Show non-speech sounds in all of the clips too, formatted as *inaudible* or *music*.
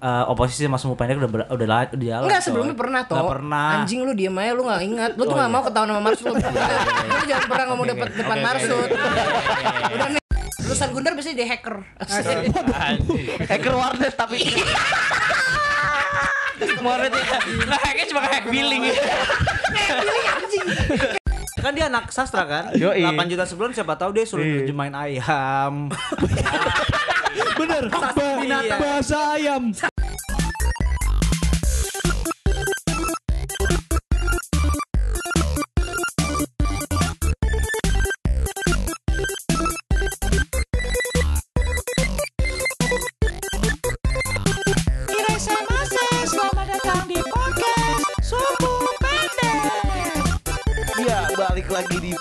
eh, oposisi sama semu pendek udah ber- udah la- udah jalan. Enggak sebelumnya pernah toh. Nggak pernah. Anjing lu diem aja lu gak ingat. Lu tuh gak mau ketahuan sama Marsud. *laughs* Lu jangan pernah ngomong depan depan Marsud. *laughs* Udah nih. Lulusan Gundar biasanya di hacker. Hacker warnet tapi Kemarin ya. Nah, hacknya cuma hack billing. kan dia anak sastra kan? Yoi. 8 juta sebulan siapa tahu dia suruh Iya. nerjemahin ayam. *laughs* Bener. Bahasa ayam.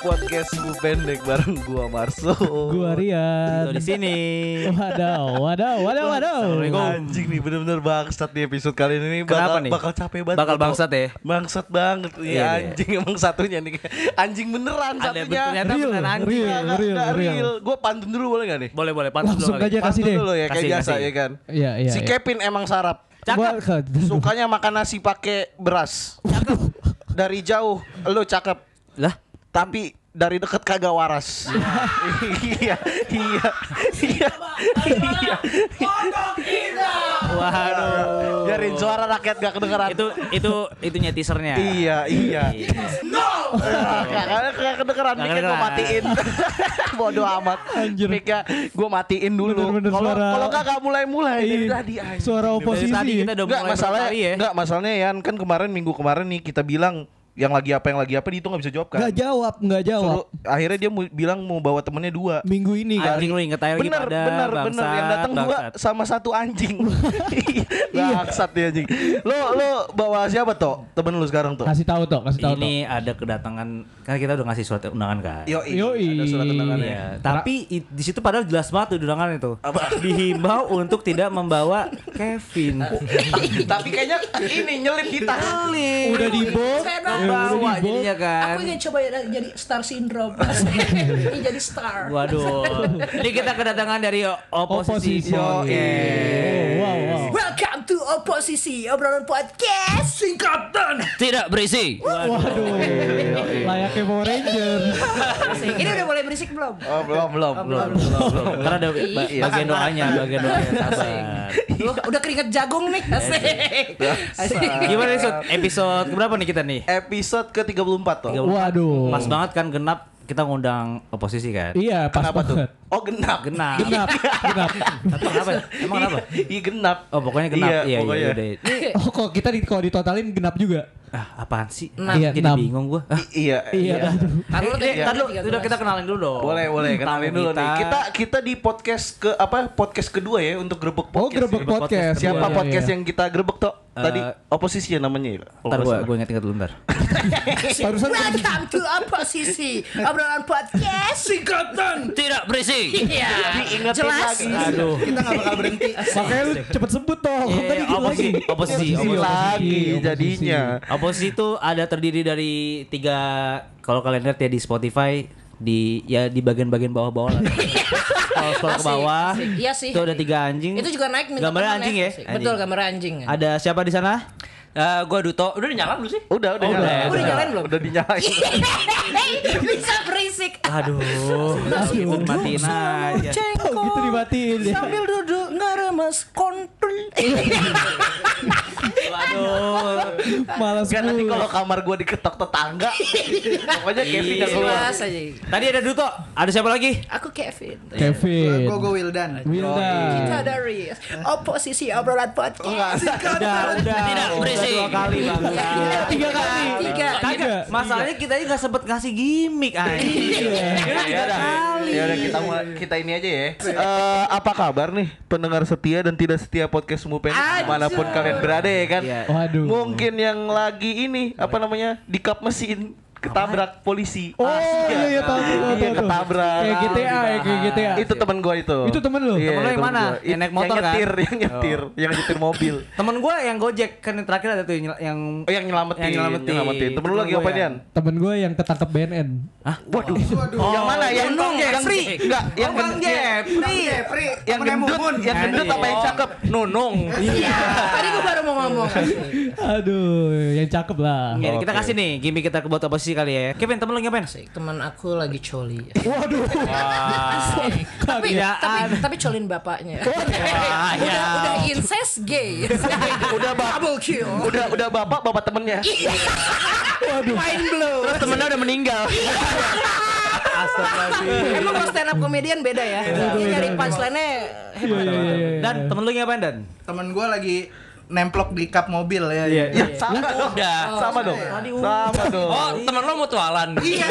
Podcast Subu Pendek bareng gua Marso Gua Rian. Di sini. Wadaw, wadaw, wadaw, wadaw. Anjing nih bener-bener bangsat di episode kali ini Kenapa bakal, nih? Bakal capek banget Bakal gua bangsat ya? Bangsat banget Iya Iya, iya. anjing emang satunya nih *laughs* Anjing beneran Ada satunya ternyata Real, bukan anjing. real. Nggak, nggak real. real Gue pantun dulu boleh gak nih? Boleh boleh pantun Langsung dulu aja kali. kasih Pantun deh. dulu ya kayak Kasih, biasa kasih. ya kan Iya, iya. Si iya. Kevin emang sarap Cakep. Sukanya makan nasi pakai beras Dari jauh Lu cakep Lah, Tapi dari deket kagak waras. iya, iya, iya, iya. waduh. Biarin suara rakyat gak kedengeran. Itu itu itunya teasernya. Iya, iya. Gak, gak, gak kedengeran. Mic gue matiin. *laughs* Bodoh amat. Anjir. mic gue matiin dulu. Kalau kalau gak gak mulai-mulai dari Iya. tadi anjing. Suara Dari oposisi. tadi kita udah Enggak mulai masalahnya, berkali ya. enggak masalahnya Yan kan kemarin minggu kemarin nih kita bilang yang lagi apa yang lagi apa dia itu nggak bisa jawab kan. Nggak jawab, nggak jawab. Suruh- akhirnya dia mu- bilang mau bawa temennya dua. Minggu ini kan. Anjing lu inget aja Bener, pada bener, bener. bangsat, Yang datang dua sama satu anjing. *laughs* Bangsat ya anjing. Lo lo bawa siapa toh? Temen lu sekarang tuh? Kasih tahu toh, kasih tahu toh. Ini ada kedatangan karena kita udah ngasih surat undangan kan. Yoi. ada surat undangan ya. Iya, tapi i- di situ padahal jelas banget tuh undangan itu. *laughs* Dihimbau untuk tidak membawa Kevin. *laughs* Tapi kayaknya ini nyelip di tas. Udah di box, Saya dong. udah Bawa di box. jadinya kan. Aku ingin coba ya jadi star syndrome. *laughs* Ini jadi star. Waduh. Ini kita kedatangan dari o- oposisi. Oposisi. Oke. Oh, wow, wow. Welcome to oposisi obrolan podcast singkatan. Tidak berisi. Waduh. *laughs* Layaknya Power Ranger. Ini udah mulai berisik belum? Oh, belum, belum, belum. Karena ada ba- bagian doanya, bagian doanya sabar. Duh, udah keringet jagung nih. Asik. Asik. Gimana nih Sud? episode berapa nih kita nih? Episode ke-34 toh. Waduh. Pas banget kan genap kita ngundang oposisi kan. Iya, pas Kenapa tuh? Oh, genap. Genap. *laughs* Genap, genap. Tapi kenapa? Emang kenapa? Iya, genap. Oh pokoknya genap. Iya, Iya, iya, pokoknya. udah. Oh, kok kita di, kalau ditotalin genap juga? Ah, apaan sih? Iya, Jadi enam. bingung gua. Ah, I- iya. Iya. aduh. Tahan dulu, Eh, tiga udah kita kenalin dulu dong. Boleh, boleh. Kenalin dulu nih. Kita kita di podcast ke apa? Podcast kedua ya untuk grebek podcast. Oh, grebek ya. podcast. Siapa Iya, iya, podcast iya. yang kita grebek toh? Tadi Eh, oposisi ya namanya ya. Ntar gua, salah. gua inget-inget dulu ntar. Barusan Welcome to oposisi obrolan podcast singkatan. Tidak berisi. Iya. Diingetin Jelas. lagi. Aduh. Kita gak bakal berhenti. Makanya lu cepet sebut toh. Iya, tadi oposisi, lagi. oposisi, Oposisi, oposisi. lagi jadinya. Oposisi itu ada terdiri dari tiga kalau kalian lihat ya di Spotify di ya di bagian-bagian bawah-bawah lah. *laughs* Kalau scroll ke bawah. Iya sih. itu ada tiga anjing. Itu juga naik teman anjing ya? Betul gambar anjing. Ada siapa di sana? Eh, gua Duto. Udah dinyalain belum sih? Udah, udah, Oh, nyala. udah. Udah nyalain belum? Udah dinyalain. *laughs* Bisa berisik. Aduh, itu matiin aja. Oh, gitu dimatiin deh. Sambil duduk ngeremes kontol. *laughs* Waduh. Malas Kan nanti kalau kamar gua diketok tetangga, *laughs* pokoknya Kevin yang keluar. Tadi ada Duto, ada siapa lagi? Aku Kevin. Kevin. Gue gue Wildan. Wildan. Kita dari oposisi obrolan podcast. Udah, udah. Tidak berisi. Dua kali bang. Tiga kali. Tiga. Tiga. Masalahnya kita ini nggak sempet ngasih gimmick anjing. Iya. Udah tiga kali. Ya udah kita kita ini aja ya. Eh, apa kabar nih pendengar setia dan tidak setia podcast Mupen di mana pun kalian berada ya kan? Iya. Waduh. Mungkin yang lagi ini apa namanya di kap mesin ketabrak polisi. Oh iya iya tahu tahu tahu. Iya, tahu. ketabrak. Kayak GTA ya kayak GTA. Itu temen gua itu. Itu temen lu? Iya, Temen lu yang temen mana? gua. Yang naik motor yang kan? nyetir, yang nyetir, yang nyetir mobil. *laughs* Temen gue yang Gojek kan yang terakhir ada tuh yang yang Oh, yang nyelamatin. Yang nyelamatin. Temen lu lagi Temen apa gua Dian? Temen gue yang ketangkep BNN. Waduh. yang mana? Yang Gendong, yang free. Enggak, yang Bang gendut. Jeffrey. Yang gendut, yang gendut apa yang cakep? Nunung. Tadi gue baru mau ngomong. *laughs* Aduh, yang cakep lah. Kita kasih nih gimmick kita buat oposisi kali ya. Kevin temen lu ngapain? Teman aku lagi coli. Waduh. tapi, Kagetan. tapi tapi colin bapaknya. Wah, *laughs* udah ya. udah incest gay. *laughs* Udah bap- double kill. Udah udah bapak bapak temennya. Mind blow. Terus temennya udah meninggal. *laughs* Emang kalau stand up comedian beda ya. Dia nyari punchline-nya hebat. Iya, iya, iya. Dan temen lu ngapain Dan? Temen gue lagi nemplok di kap mobil ya. Ya sama dong. Sama dong. Sama dong. Oh, temen lo mutualan. Iya.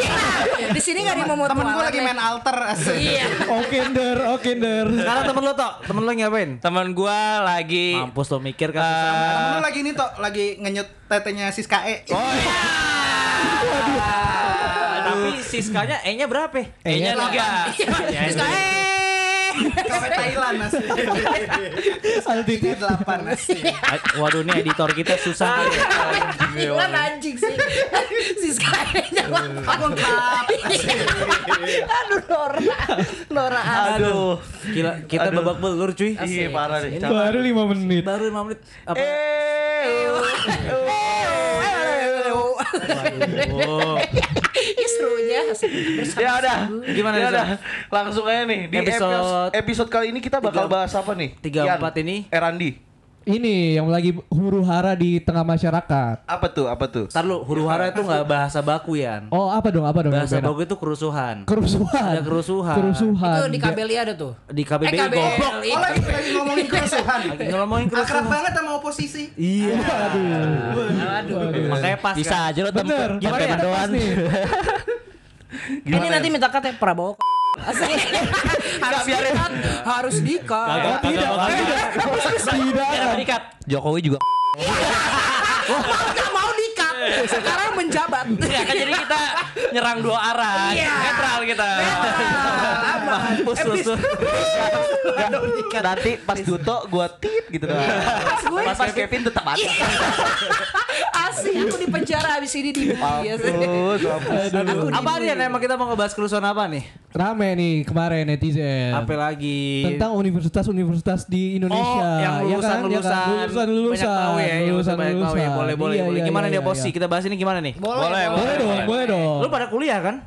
Di sini nggak mau Temen gue lagi main alter. Iya. *laughs* Okender, Okender. Sekarang temen lu tok, temen lu ngapain? Temen gua lagi Mampus lo mikir kan. Temen lu lagi nih tok lagi ngenyut tetenya Siskae. Oh, Tapi Siskanya E-nya berapa? E-nya tiga. Terus kayak eh. Kafe Thailand asli. Altitude. Delapan asli. Waduh ini editor kita susah. Thailand anjing sih. Si Sky-nya lengkap. Aduh Nora. Nora Aduh. Gila, kita Aduh. babak belur cuy. Iya parah deh. Baru 5 menit. Baru 5 menit. Apa? Eh. Oh. Ih serunya bersama Ya udah. Gimana, Ya udah. Langsung aja nih di Episode- episode kali ini kita bakal bahas apa nih? tiga Ian, empat ini. Erandi. Ini yang lagi huru hara di tengah masyarakat. Apa tuh? Apa tuh? Ntar lu, huru hara itu nggak bahasa baku ya. Oh, apa dong? Apa dong? Bahasa baku itu kerusuhan. kerusuhan. Ada kerusuhan. Kerusuhan. Itu di KBLI ada tuh. Di KBBI Eh, KBLI. goblok. Oh lagi lagi ngomongin kerusuhan. Lagi ngomongin Akrab kerusuhan. banget sama oposisi. Iya. Aduh. Makanya pas bisa kan. aja lo Bener. tempe Gimana ya? mendoan. Pas nih. *laughs* Ini nanti minta kata Prabowo. Asli. harus dikat, harus dikat. Oh, tidak, tidak. Tidak. Jokowi juga. Sekarang menjabat. Ya kan jadi kita nyerang dua arah. Iya. Netral kita. Mampus lu tuh. Nanti pas Duto gua tit gitu doang. gue Pas pas Kevin tetap ada. Asli aku di penjara habis ini di. Mampus, Apa nih emang kita mau ngebahas kerusuhan apa nih? Rame nih kemarin netizen. Apa lagi? Tentang universitas-universitas di Indonesia. Oh, yang ya lulusan, kan? Ya kan? lulusan, lulusan, lulusan, banyak tahu ya, yang lulusan banyak tahu ya. Boleh, boleh, Iya, iya, Gimana iya, dia iya, posisi? Iya. Kita bahas ini gimana nih? Boleh, Boleh dong, boleh dong. Lu pada kuliah kan?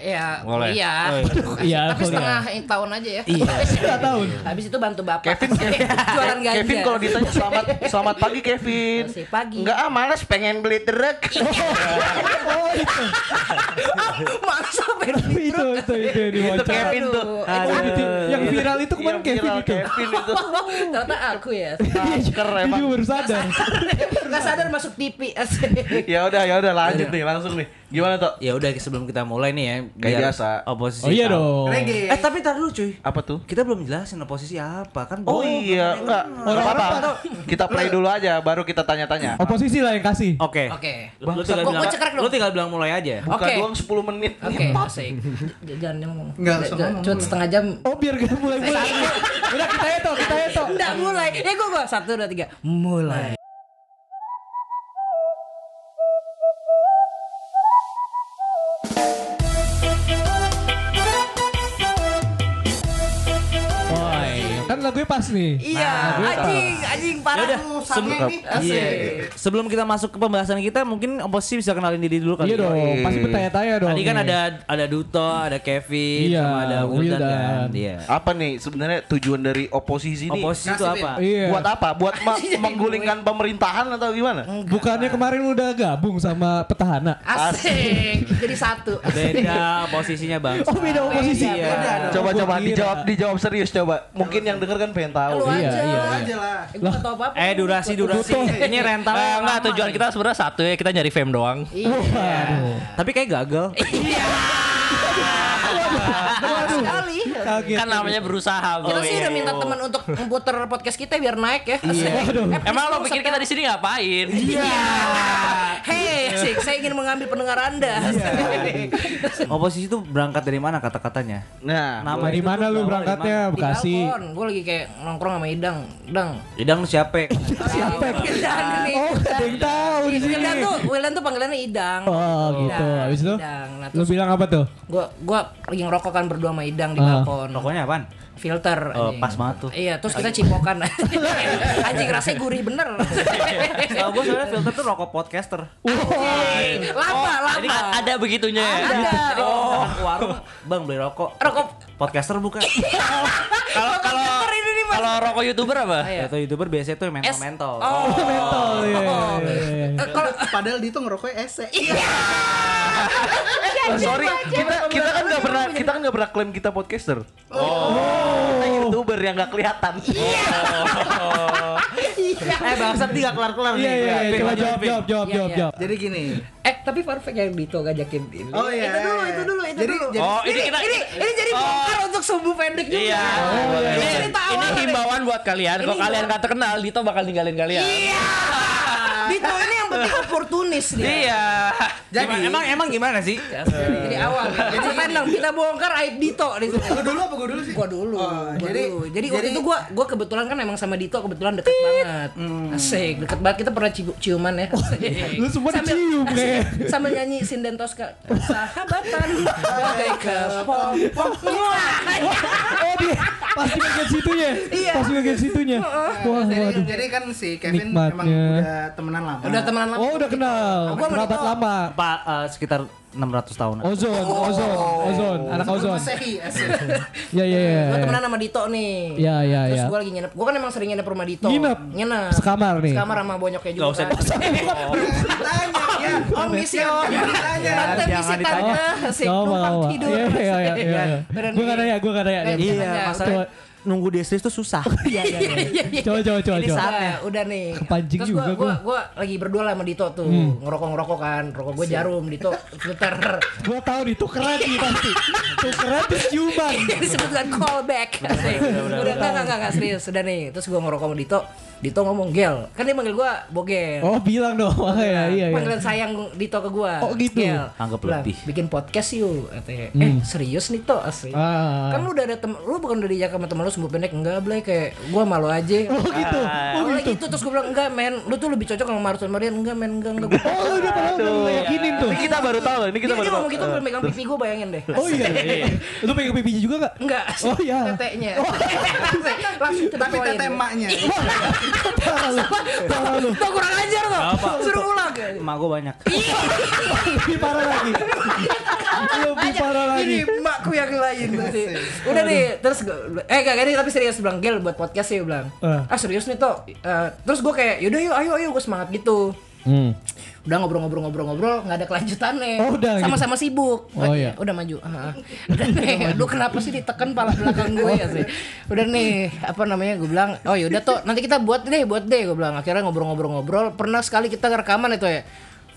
Ya, Boleh. iya. *laughs* Iya, Tapi kuliah. setengah tahun aja ya. Iya. *laughs* Setengah tahun. Habis itu bantu bapak. Kevin, *laughs* jualan. Kevin kalau ditanya selamat selamat pagi Kevin. Masih pagi. Enggak ah malas pengen beli truk. Maksa pengen itu, itu, itu, di Itu wawancara. Kevin tuh. Oh. Yang viral itu kemarin Kevin itu. Kevin itu. Ternyata aku ya. Masker Dia baru sadar. Gak sadar masuk TV. *laughs* Ya udah ya udah lanjut nih langsung nih. Gimana toh? Ya udah sebelum kita mulai nih ya. Kayak biar biasa. Oposisi. Oh iya tahu. dong. Reggae. Eh tapi tar dulu cuy. Apa tuh? Kita belum jelasin oposisi apa kan? Oh iya, enggak. Enggak apa-apa. Kita play dulu aja baru kita tanya-tanya. Oposisi lah yang kasih. Oke. Oke. Lu, lu tinggal bilang, lu tinggal bilang mulai aja. Buka Oke. doang 10 menit. Oke, asik. J- Jangan ngomong. Nggak ngomong. Cuma setengah jam. Oh biar gak mulai-mulai. *laughs* Udah kita eto, kita eto. Udah mulai. Eh gua gua satu dua tiga. Mulai. Pas nih. Iya, anjing, anjing parah Yaudah, lu sebelum, iya. sebelum kita masuk ke pembahasan kita, mungkin oposisi bisa kenalin diri dulu kali. Iya dong, Yoi. pasti bertanya-tanya dong. Tadi kan nih. ada ada Duto, ada Kevin, Iya, sama ada Wildan Wildan. kan. Iya. Apa nih sebenarnya tujuan dari oposisi ini? Oposisi itu Nasib, apa? Iya. Buat apa? Buat *laughs* ma- menggulingkan pemerintahan atau gimana? Bukannya kemarin udah gabung sama petahana. Asik. Jadi satu. Beda posisinya bang. Oh beda oposisi. Iya. Coba coba Gua kira. dijawab dijawab serius coba. Mungkin yang denger kan pengen tahu. Lu Iya, aja. iya, aja lah. Eh, tahu apa-apa. Eh durasi durasi. Ini rental. Eh, enggak, tujuan kita sebenarnya satu ya, kita nyari fame doang. Iya. Tapi kayak gagal. *laughs* Sekali. Kaget. Kan namanya berusaha. Kita sih udah minta teman untuk memputer podcast kita biar naik ya. Asik. Eh, Emang lo pikir kita di sini ngapain? Iya. Hei, asik. Saya ingin mengambil pendengar Anda. *laughs* Oposisi itu berangkat dari mana kata-katanya? Nah, Nama Dari mana lu berangkatnya? Di Bekasi. balkon. Gue lagi kayak nongkrong sama Idang. Dang. dari mana? Idang lu siapa? *laughs* Siapa? Idang nih. Oh, ada yang tahu di sini. Wildan tuh, Wildan tuh panggilannya Idang. Oh, gitu. Idang, Habis itu? Idang. Nah, Lu terus bilang apa tuh? gua gua lagi ngerokok kan berdua sama Idang di Ah. Balkon. Rokoknya apaan? Filter. Oh, anjing. pas banget tuh. Iya, terus kita cipokan. *laughs* Anjing rasanya gurih bener. Kalau gue sebenarnya filter tuh rokok podcaster. Anjing. Lama, lama. Jadi a- ada begitunya ya. Ada. Jadi kalau Oh. ke warung, bang beli rokok. Rokok Podcaster bukan? *laughs* Kalau kalau kalau rokok YouTuber apa? Iya. Atau youtuber biasanya tuh mentol-mentol. Oh. Mentol, iya, iya, Oh. iya, iya. Kalau Padahal dia tuh ngerokoknya ese. Oh, *laughs* sorry, kita kita kan nggak pernah kita kan nggak pernah klaim kita podcaster. Oh. Kita youtuber yang nggak kelihatan. eh bangsat dia kelar-kelar Iya, iya, iya. Coba jawab, jawab, jawab, Iya, jawab, iya. jawab. Jadi gini. Eh tapi fact yang Dito ngajakin ini. Oh iya. Itu dulu, itu dulu, itu Jadi dulu. jadi Oh, ini ini, kita ini, ini jadi bongkar untuk subuh pendek juga. Iya. Ini Ini, cerita ini awal nih. Himbauan buat kalian. Kalau kalian gak terkenal, Dito bakal ninggalin kalian. Iya. *laughs* Dito ini yang penting oportunis dia. Iya. Jadi emang emang gimana sih? Jadi awal. Jadi dong kita bongkar aib Dito di sini. Gua dulu apa gua dulu sih? Gua dulu. Oh, gua jadi- dulu. jadi, waktu jadi- itu gua gua kebetulan kan emang sama Dito kebetulan deket banget. Asik, deket banget kita pernah ciu- ciuman ya. Asik. Lu semua Sambil- dicium, kayak. Sambil nyanyi Sinden Tosca. Sahabatan *laughs* bagai kepompong. Oh, dia pasti bagian situnya. Iya. Pasti bagian situnya. Wah, Jadi, waduh. jadi kan si Kevin Nikmatnya. emang udah temenan lama. Udah temenan lama. Oh, udah kenal. Gua Dito. lama. Pak eh, sekitar 600 tahun. Ozon, ozon, ozon, anak Sebelum ozon. Masehi, asik. Ya, *laughs* ya, ya. Gue ya. temenan sama Dito nih. Iya, iya, Terus iya. gue lagi nginep. Gue kan emang sering nginep rumah Dito. Nginep? Nginep. Sekamar nih. Sekamar sama bonyoknya juga. Gak usah kan. Ditanya ya. Oh misi oh. Ditanya. Tante misi tante. Numpang tidur. Iya, iya, iya, iya. Gue gak nanya, gue gak nanya. Eh, Iya, masalahnya nunggu di istri tuh susah. *laughs* Iya iya iya. Coba, coba, coba, Ini coba. saatnya, udah nih. Kepancing Terus juga gua, gua. gua, gua lagi berdua lah sama Dito tuh, ngerokok-ngerokok kan. Rokok gue jarum, Dito filter. Gue tau nih, tukeran nih pasti. Tukeran terus ciuman. *laughs* disebut dengan callback. Asik. Udah enggak enggak enggak serius. Udah nih. Terus gua ngerokok sama Dito. Dito ngomong gel. Kan dia manggil gua bogel. Oh, bilang dong. Makanya, *laughs* iya, iya. Panggilan sayang Dito ke gua. Oh, gitu. Gel. Anggap lebih. Bikin podcast yuk. Katanya. Eh serius nih To asli. Ah. Kan lu udah ada tem lu bukan udah diajak sama temen lu sembuh pendek enggak Blay kayak gua malu aja. *laughs* Oh, gitu. Oh, Awalnya gitu. gitu terus gua bilang enggak men, lu tuh lebih cocok sama Marus dan Marian enggak men enggak enggak. Oh, udah pernah udah yakinin tuh. Ini kita baru tahu ini kita Dia, baru dia tahu. ngomong gitu belum megang pipi gua bayangin deh. Oh iya. *laughs* Lu pegang pipinya juga gak? Enggak. Oh, iya. Teteknya. Langsung to the Tapi tete emaknya. Parah lu. Parah lu. Tuh kurang ajar tuh. Suruh ulang. Emak gue banyak. Lebih parah lagi. Lebih parah lagi. Ini emakku yang lain berarti. Udah nih, terus gua, eh gak ini tapi serius bilang gel buat podcast sih bilang. Eh. Ah serius nih toh. Eh, terus gue kayak yaudah yuk ayo ayo gue semangat gitu. Hmm. Udah ngobrol-ngobrol-ngobrol-ngobrol nggak ada kelanjutannya. Oh, udah gitu. Sama-sama sibuk. Oh, iya. Udah maju. Ah. *laughs* Udah nih, lu kenapa sih ditekan pala belakang gue ya sih? Udah nih, apa namanya? Gue bilang, oh yaudah toh, nanti kita buat deh, buat deh. Gue bilang. Akhirnya ngobrol-ngobrol-ngobrol. Pernah sekali kita rekaman itu ya.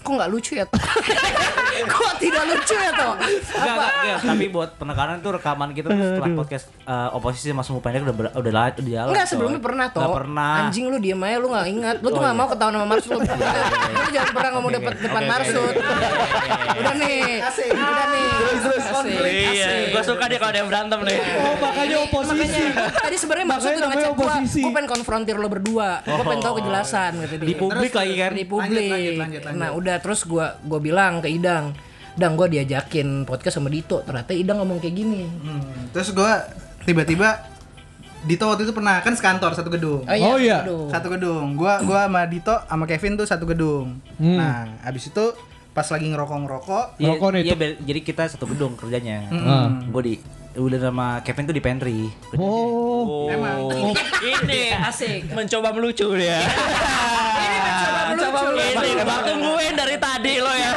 Kok nggak lucu ya? *laughs* Kok tidak lucu ya toh? Enggak, enggak, enggak. Tapi buat penekanan tuh rekaman kita tuh setelah podcast eh, oposisi sama semua pendek udah udah udah jalan. Enggak coy. sebelumnya pernah toh. Nggak pernah. Anjing lu diem aja lu gak ingat. Lu tuh Oh, gak iya. mau ketahuan sama Marsud. *laughs* Lu jangan pernah ngomong Oke, depan oke. depan oke, Marsud. Udah nih. Asik. Udah nih. Asik. Iya, gue suka dia kalau ada yang berantem nih. Oh, makanya oposisi. Makanya tadi sebenarnya maksud udah gua, oposisi. gua pengen konfrontir lo berdua. Gua pengen tahu kejelasan gitu dia. Di publik lagi kan. Di publik. Nah, udah terus gua gua bilang ke Idang, Dang gua diajakin podcast sama Dito. Ternyata Idang ngomong kayak gini. Hmm, Terus gua tiba-tiba Dito waktu itu pernah kan sekantor satu gedung. Oh, iya. aduh. Satu gedung. Gua gua sama Dito sama Kevin tuh satu gedung. Hmm. Nah, abis itu pas lagi ngerokok-ngerokok, Iya, Rokok nih, iya, tuh. be- jadi kita satu gedung kerjanya. Ah. Gue di udah sama Kevin tuh di pantry. Oh. emang Ini Asik. mencoba melucu dia. Ini mencoba melucu. Ini bang tungguin dari tadi lo ya.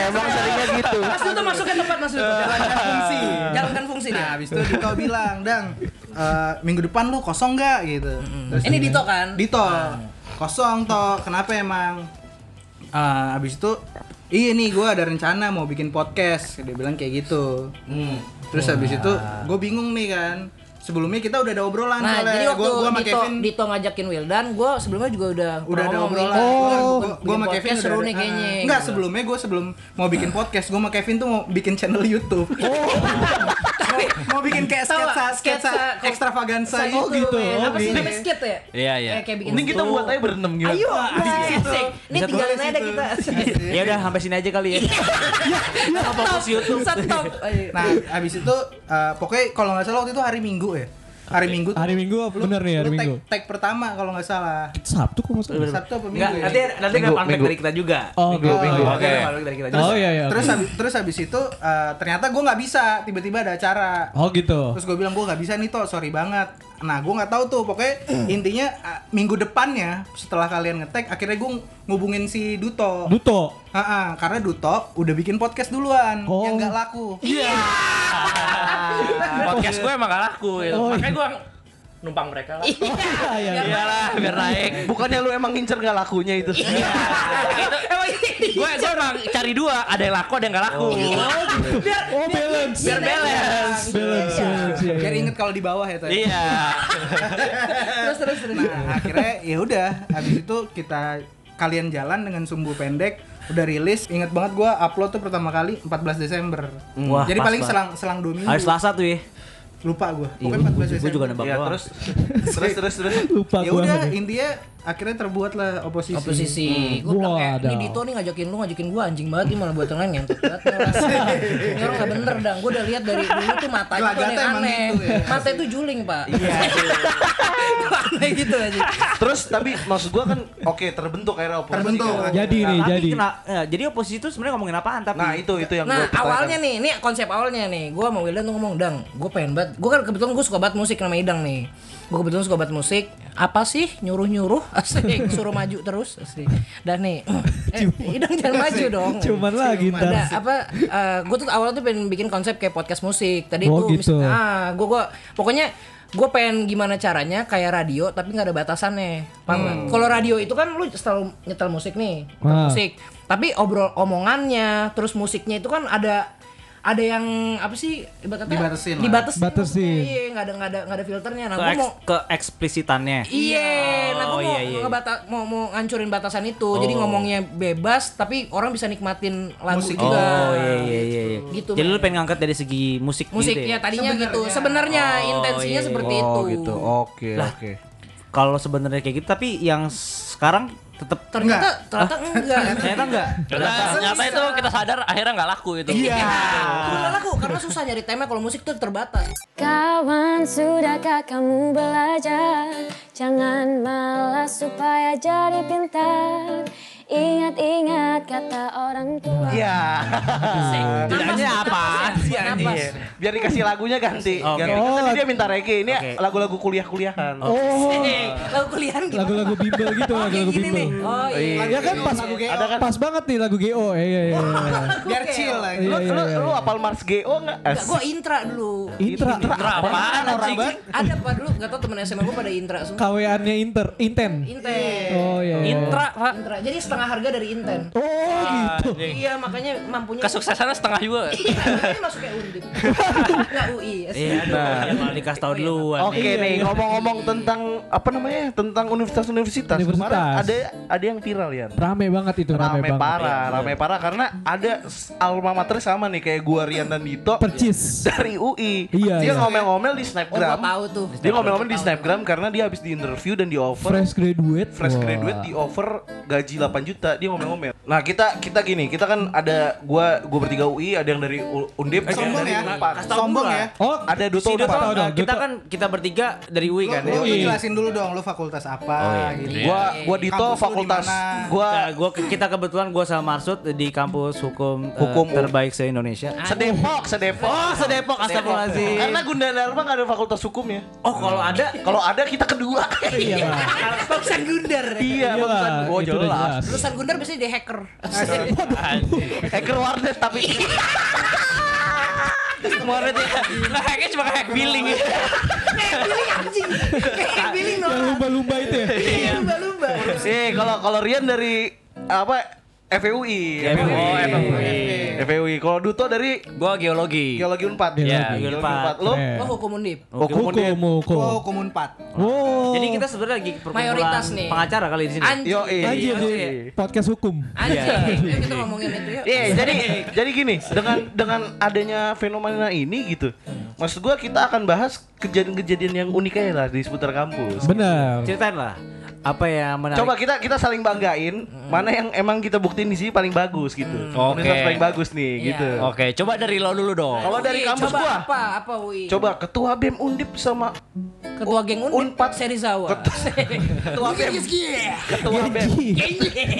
Emang seringnya gitu. Mas Duto masuk ke tempat Mas Duto. jalankan *laughs* fungsi. Jalankan fungsi dia. Nah, abis itu Dito bilang, "Dang, eh, minggu depan lu kosong nggak?" gitu. Terus Ini Dito kan? Dito. Kosong toh. Kenapa emang? Eh, abis itu iya nih gue ada rencana mau bikin podcast. Dia bilang kayak gitu. Terus habis itu gue bingung nih kan sebelumnya kita udah ada obrolan Nah, soalnya jadi waktu gue sama Dito, Kevin Dito ngajakin Wildan, gue sebelumnya juga udah udah ada obrolan. Oh, gue sama Kevin seru udah nih kayaknya. Ah, Enggak, gitu. sebelumnya gue sebelum mau bikin podcast, gue sama Kevin tuh mau bikin channel YouTube. *laughs* mau, mau bikin kayak sketsa, sketsa, ekstravaganza gitu. gitu. men. Apa sih Iya. namanya skit ya? Iya, iya. Kayak, kayak bikin Mending kita buat aja berenam gitu. Ayo, asik. Ini tinggalin aja kita. *laughs* Ya udah sampai sini aja kali ya. Apa fokus YouTube? Stop. Ayo. Nah, habis itu eh, pokoknya kalau nggak salah waktu itu hari Minggu ya. Hari Minggu. Hari Minggu lu- bener nih, hari lu tag- Minggu. Tag pertama kalau nggak salah. Sabtu kok maksudnya? Sabtu apa Minggu Enggak, ya? nanti nanti Minggu, nggak minggu. dari kita juga. Oh, Minggu, gitu. minggu. Oke. Fact dari kita juga. Oh iya iya. Terus oke. habis terus habis itu eh, ternyata gue nggak bisa tiba-tiba ada acara. Oh gitu. Terus gue bilang gue nggak bisa nih toh, sorry banget. Nah gue nggak tahu tuh, pokoknya intinya ah, minggu depannya setelah kalian ngetek, akhirnya gue ngubungin si Duto. Duto. Ah, karena Duto udah bikin podcast duluan Oh. yang nggak laku. *laughs* Podcast gue emang gak laku gitu. Oh, iya. Makanya gue numpang mereka lah. Iya *laughs* iya. iya. Iyalah, biar naik. Bukannya lu emang ngincer gak lakunya itu? Iya. *laughs* Gue gue emang cari dua, ada yang laku, ada yang gak laku. Oh balance. Biar balance. Balance. balance, iya, Biar iya. Inget kalau di bawah ya tadi. Iya. *laughs* Terus terus terus. Nah akhirnya ya udah, habis itu kita kalian jalan dengan sumbu pendek udah rilis inget banget gua upload tuh pertama kali 14 Desember Wah, jadi paling banget. selang selang dua minggu Hari Selasa tuh ya. lupa gua Iya, pokoknya 14 gue Desember juga nembak Iya, doang. terus *laughs* terus terus terus. Lupa ya udah intinya akhirnya terbuat lah oposisi Oposisi. Gue bilang kayak, Waduh. ini Dito nih ngajakin lu, ngajakin gua anjing banget nih malah buat yang banget. nih orang. Ini orang gak bener dang. Gue udah lihat dari dulu tuh matanya tuh aneh-aneh. gitu ya. Mata itu juling, Pak. Iya. aneh gitu aja. Terus tapi maksud gua kan oke terbentuk akhirnya oposisi. Terbentuk. kan. Jadi nih, Tapi jadi. kena- ya, jadi oposisi itu sebenarnya ngomongin apaan tapi Nah, itu itu yang Nah gua awalnya nih, ini konsep awalnya nih, gue sama Wildan tuh ngomong, Dang, gue pengen banget, gue kan kebetulan gue suka banget musik nama Idang nih, gue kebetulan suka banget musik, apa sih nyuruh nyuruh, *laughs* asik, suruh maju terus, asik, dan nih, *clears throat* eh, Idang jangan maju dong, Cuman lagi ada ntar. apa, gue tuh awalnya tuh pengen bikin konsep kayak podcast musik, tadi Oh, tuh, gitu. ah, gue gua, pokoknya gue pengen gimana caranya kayak radio tapi nggak ada batasannya. Paham nggak? kalau radio itu kan lu selalu nyetel musik nih nyetel Ah. musik. Tapi obrol omongannya terus musiknya itu kan ada ada yang apa sih ibarat kata Dibatasin lah. dibatasin Batasin. iya nggak ada nggak ada nggak ada filternya nah ke, gue mau ke eksplisitannya. Iya, nah gue Oh, mau iya, iya. ngebata- mau mau ngancurin batasan itu. Jadi Oh. ngomongnya bebas tapi orang bisa nikmatin lagu Musik juga. Oh iya iya iya. iya. Gitu, Jadi lu pengen ngangkat dari segi musik Musik gitu ya ya? tadinya Sebenarnya. gitu. Sebenarnya Oh, intensinya iya, seperti Oh itu. gitu. Oke, Lah. oke. Kalau sebenarnya kayak gitu tapi yang sekarang tetap Ternyata ternyata enggak. ternyata enggak. Ternyata, ternyata itu kita sadar akhirnya gak laku itu. Iya. Bener aku karena susah nyari tema kalau musik tuh terbatas. Kawan, sudahkah kamu belajar? Jangan malas supaya jadi pintar. Ingat-ingat kata orang tua. Iya. Bedanya apa sih? Iya. Biar dikasih lagunya ganti. Oke. Ganti. Kan tadi dia minta reggae. Ini lagu-lagu kuliah-kuliahan. Oh. Lagu kuliahan gimana? Lagu-lagu bimbel gitu, Oh, lagu-lagu bimbel. Oh iya. Ya kan pas Lagu GO. Ada kan? pas banget nih lagu GO. Iya iya iya. *laughs* biar chill lah Lu, Iya, iya, lu, iya. lu apal Mars GO nggak? Enggak, gue intra dulu. Intra. Apaan anjing? Ada apa dulu? Gak tau temen SMA gue pada intra semua. KW-annya Inter, Inten. Inten. Oh iya. iya. Intra, Pak. Intra. Jadi setengah harga dari Inten. Oh gitu. Iya makanya mampunya. Kesuksesannya setengah juga. Iya, masuk kayak Undip. Enggak *laughs* UI. Iya, ya malah dikasih tahu duluan. Oke Iya, nih iya. ngomong-ngomong tentang apa namanya tentang universitas-universitas Universitas. kemarin ada ada yang viral ya Rame banget itu, rame, rame banget. parah rame parah karena ada alma mater sama nih kayak gua Rian dan Dito Percis. *laughs* dari UI Iya, dia iya. ngomel-ngomel di Oh, snapgram tahu tuh. dia ngomel-ngomel di snapgram karena dia habis di interview dan di offer Fresh graduate. fresh Wah. graduate di offer gaji 8 juta dia ngomel-ngomel nah kita kita gini kita kan ada gua gua bertiga UI ada yang dari undip ada yang Sombong dari ya. Sombong ya. lah. Oh, ada Duto dong, nah, kita kan kita bertiga dari UI Lu, kan. lu, ya? lu jelasin dulu dong, lu fakultas apa gitu. gua gua Dito fakultas gua Nah, gua kita kebetulan gua sama Marsud di kampus hukum eh, Hukum. terbaik se Indonesia. sedepok sedepok Oh, sedepok astagfirullahaladzim. karena Gunda Dharma nggak ada fakultas hukumnya Oh, kalau ada kalau ada kita kedua Iya, Pak. *laughs* Lulusan Gundar. iya Iya, bagusan oh jelas. Lulusan Gundar biasanya di hacker. hacker warnet tapi *laughs* Kemarin dia nggak hacknya cuma hack billing. Billing anjing. Kayak billing lumba-lumba itu ya. Iya, lumba-lumba. eh kalau kalau Rian dari apa FUI. FUI. Oh, FUI. FUI. Kalau Duto dari Gua geologi. Geologi Unpad. Iya, Geologi Unpad. Lo Eh. Oh hukum undip. hukum hukum. Gua hukum Unpad. Oh. Jadi kita sebenarnya lagi Mayoritas nih. pengacara kali di sini. Yo, eh. Anjir di podcast hukum. Anjing. Yuk kita ngomongin itu yuk. Iya, jadi jadi gini, dengan dengan adanya fenomena ini gitu. Maksud gua kita akan bahas kejadian-kejadian yang unik aja lah di seputar kampus. Benar. Ceritain lah apa yang menarik. Coba kita kita saling banggain mana yang emang kita buktiin di sini paling bagus gitu. Oke. Universitas paling bagus nih Iya. gitu. Oke, coba dari lo dulu dong. Kalau dari Ui, kampus coba gua, apa? Apa Wi? coba ketua BEM Undip sama Ketua geng undip Unpad. Serizawa. *laughs* ketua BEM ketua BEM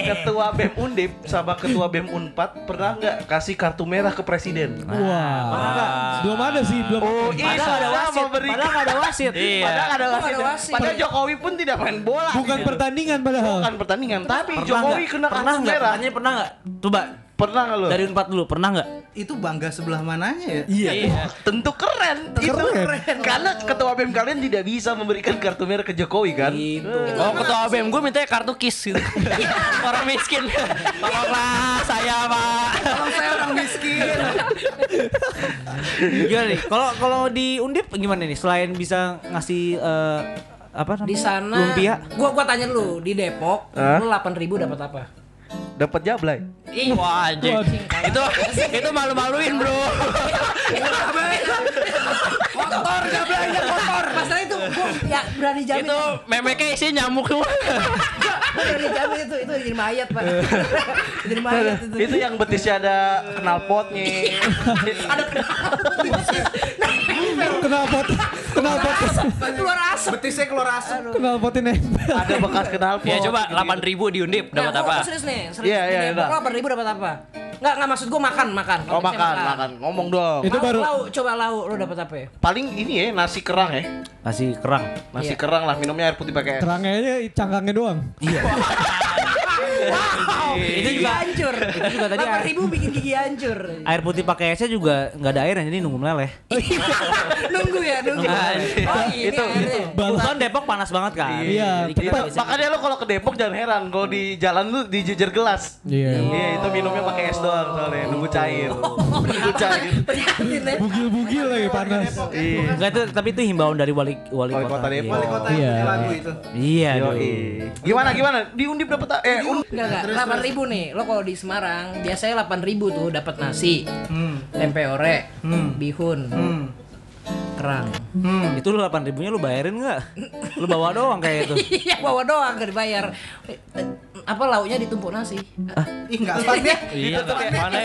ketua BEM Undip sama ketua BEM Unpad pernah nggak kasih kartu merah ke presiden? Wah. Belum ada sih, belum. Oh, iya, ada wasit. Padahal nggak ada wasit. Padahal ada Kok wasit. ada wasit? Padahal Jokowi pun tidak main bola. Bukan gitu. pertandingan padahal. Bukan pertandingan, tapi Pernah Jokowi kena pernah kartu nggak? merah. Pertanyaannya pernah nggak? Coba Pernah nggak lo? dari empat dulu pernah nggak? Itu bangga sebelah mananya ya? Iya. Tentu keren. Itu Keren. Karena ketua BEM kalian tidak bisa memberikan kartu merah ke Jokowi kan? Gitu. Oh, ketua BEM gue mintanya kartu KIS gitu. *laughs* orang miskin. Tolonglah saya, Pak. Kalau saya orang miskin. Gimana nih? Kalau kalau di Undip gimana nih? Selain bisa ngasih eh, apa namanya? Di sana lumpia. Gua gua tanya lu di Depok, Hah? lu 8000 dapat apa? Dapat jablay. Ih, Wah, anjing. Itu itu malu-maluin, Bro. kotor gak belanja kotor. Masalah itu gua ya berani jamin. itu memeknya isinya nyamuk semua. Gua berani jamin itu itu jadi mayat, Pak. jadi mayat itu. Itu yang betisnya ada knalpotnya. ada Kenapa? Kenapa? *laughs* *laughs* keluar asap. Betisnya keluar asap. Kenapa nempel? ada bekas knalpot. Ya coba 8000 di Undip dapat Nah, apa? serius nih, serius. Iya, iya, Di Depok iya. lu 8000 dapat apa? Enggak, enggak maksud gua makan, makan. Oh Konteksnya makan, makan. Ngomong dong. Itu Lauk, baru lauk, coba lauk lu dapat apa ya? Paling ini ya nasi kerang ya. Nasi kerang. Nasi Iya. kerang lah minumnya air putih pakai kerangnya aja cangkangnya doang. *laughs* Wow, Itu gigi juga- hancur. itu juga tadi Delapan ribu bikin gigi hancur. Air putih pakai esnya juga nggak ada airnya jadi nunggu meleleh. *laughs* nunggu ya, nunggu. Oh, ini Itu- airnya. Kebetulan Depok panas banget kan. Iya, biasanya- makanya lo kalau ke Depok jangan heran kalau di jalan lu dijejer gelas. Iya. Iya, itu minumnya pakai es doang soalnya nunggu cair. Nunggu cair. Ya. Bugil-bugil lagi panas. Iya. Enggak itu tapi itu himbauan dari wali wali, Wali kota Depok. Wali kota Iya. Iya. Gimana gimana? Di Undip dapat eh Enggak enggak, delapan ribu nih. Lo kalau di Semarang biasanya delapan ribu tuh dapat nasi, Hmm. tempe orek, Hmm. bihun, Hmm. kerang. Hmm. Itu lu 8 ribunya lu bayarin nggak? Lu bawa doang kayak itu. *laughs* Iya bawa doang gak dibayar. Apa lauknya ditumpuk nasi? Ih enggak fun ya. Iya, nggak fun ya.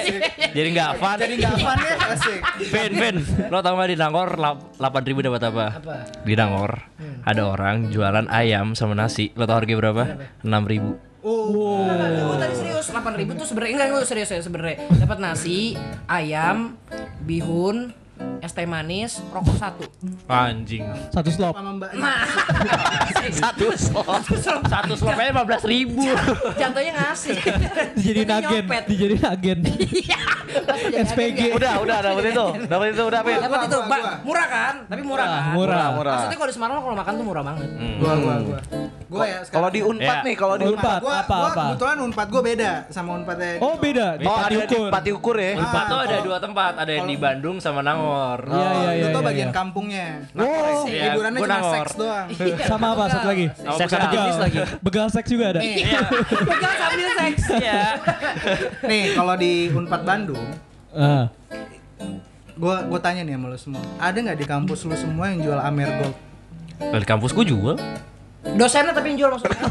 Jadi nggak fun. Jadi enggak fun ya. Asik. Vin, Vin, lo tau gak di Nangor 8000 dapat apa? Apa? Di Nangor ada orang jualan ayam sama nasi. Lo tau harga berapa? 6000. Oh. Oh, tadi serius 8 ribu tuh sebenarnya enggak serius ya sebenarnya. Dapat nasi, ayam, bihun, es teh manis, rokok satu. Anjing. Satu slop. Sama mbaknya. Nah, *laughs* Satu slot. Satu slotnya 15 ribu. *laughs* jatuhnya ngasih. Dijadiin Jatuhnya agen, nyopet. dijadiin agen. *laughs* Iya. Langsung jadi SPG. Udah, udah dapat itu. Dapat itu udah, Pin. Dapat itu, Mbak. Murah kan? Tapi murah kan? Murah. Murah. Maksudnya kalau di Semarang kalau makan tuh murah banget. Gua gua gua. Gua ya sekarang. Kalau di Unpad Ya. nih, kalau di Unpad. gua, apa, gua apa? kebetulan Unpad gua beda sama Unpadnya. Oh beda. Di Oh, Pati ada di Ukur. Pati Ukur ya. Unpad tuh ada dua tempat, ada yang di Bandung sama Nangor. Iya iya iya. Itu iya, bagian iya. kampungnya. Oh, Iya, Hiburannya gua cuma Nangor. seks doang. sama apa satu lagi? Oh, Seks begal. lagi. Begal seks juga ada. Iya. Pegang sambil seks. Iya. Nih, kalau di Unpad Bandung, Ah. gua gua tanya nih sama lu semua. Ada nggak di kampus lu semua yang jual Amer Gold? Di kampus gua jual. Dosennya tapi yang jual maksudnya. *laughs*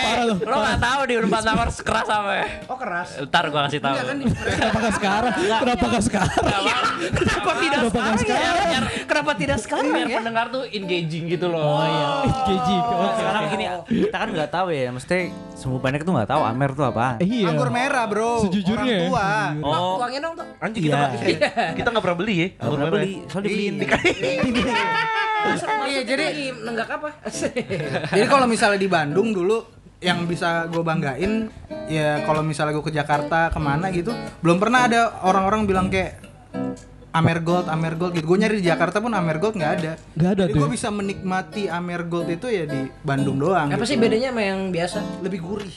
Parah lu. Lo gak tahu di Unpad Nangor keras apa ya? Oh keras. Ntar gua kasih tahu. Kenapa gak sekarang? Kenapa gak sekarang? Kenapa tidak Kenapa gak sekarang ya? Kenapa tidak sekarang Biar ya? pendengar tuh engaging gitu loh. Oh iya. Keji. Sekarang gini, kita kan nggak tahu ya, mesti semua pendek tuh nggak tahu Amer tuh apa. Iya. Anggur merah, Bro. Sejujurnya Orang tua. Oh, Tuangin dong tuh. Anjing kita Iya. nggak- kita nggak pernah beli ya. nggak pernah beli, soalnya dibeliin. *laughs* *laughs* Iya jadi nenggak apa? *laughs* Jadi kalau misalnya di Bandung dulu yang bisa gue banggain ya kalau misalnya gue ke Jakarta ke mana gitu belum pernah ada orang-orang bilang kayak Amer Gold, Amer Gold gitu. Gue nyari di Jakarta pun Amer Gold nggak ada. Nggak ada Jadi tuh gue ya? bisa menikmati Amer Gold itu ya di Bandung doang. Apa gitu. sih bedanya sama yang biasa? Lebih gurih.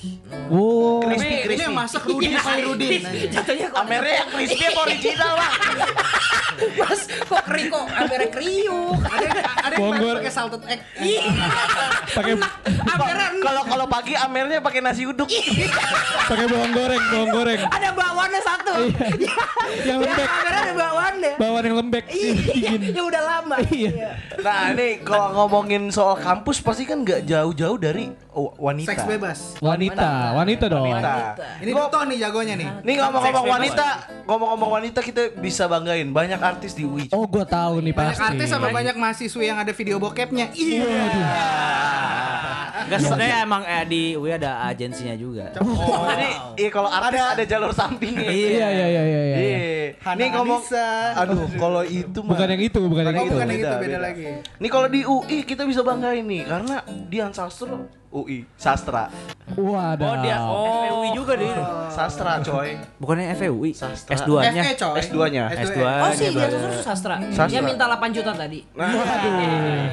Oh, Ini yang masak Rudi Rudin. Jatuhnya kok Amernya yang crispy apa original bang? Mas, kok kering kok amernya kriuk. ada yang, ada yang pakai salted egg. pakai Kalau kalau pagi Amernya pakai nasi uduk. pakai bawang goreng, bawang goreng. ada bakwannya satu. *laughs* Yang lembek, Amernya ada bakwannya. bawang yang lembek. Dingin. Iya, udah lama. Iya. Nah ini kalau ngomongin soal kampus pasti kan nggak jauh-jauh dari oh, wanita. Seks bebas. Wanita, wanita dong. Wanita. Ini Duto nih jagonya nih. Nih ngomong-ngomong wanita, ngomong-ngomong wanita kita bisa banggain banyak artis di UI. Oh, gua tahu nih Banyak pasti. artis sama banyak mahasiswa yang ada video bokepnya. Iya. Enggak sebenarnya emang eh, di UI ada agensinya juga. Oh, jadi iya kalau artis ada, jalur sampingnya. Iya, iya, iya, iya. iya. Iya. Hana Nih ngomong, Anissa. aduh kalau itu mah. Bukan yang itu, bukan yang itu. bukan yang itu Beda, beda beda. lagi. Nih kalau di UI kita bisa banggain nih karena Dian Sastro UI sastra. Waduh. Oh dia FEUI juga dia. Sastra coy. Bukannya FEUI. Sastra. S2-nya. FE coy. S2-nya. S2. Oh sih, nya dia tuh sastra. Sastra. Dia minta 8 juta tadi. Nah,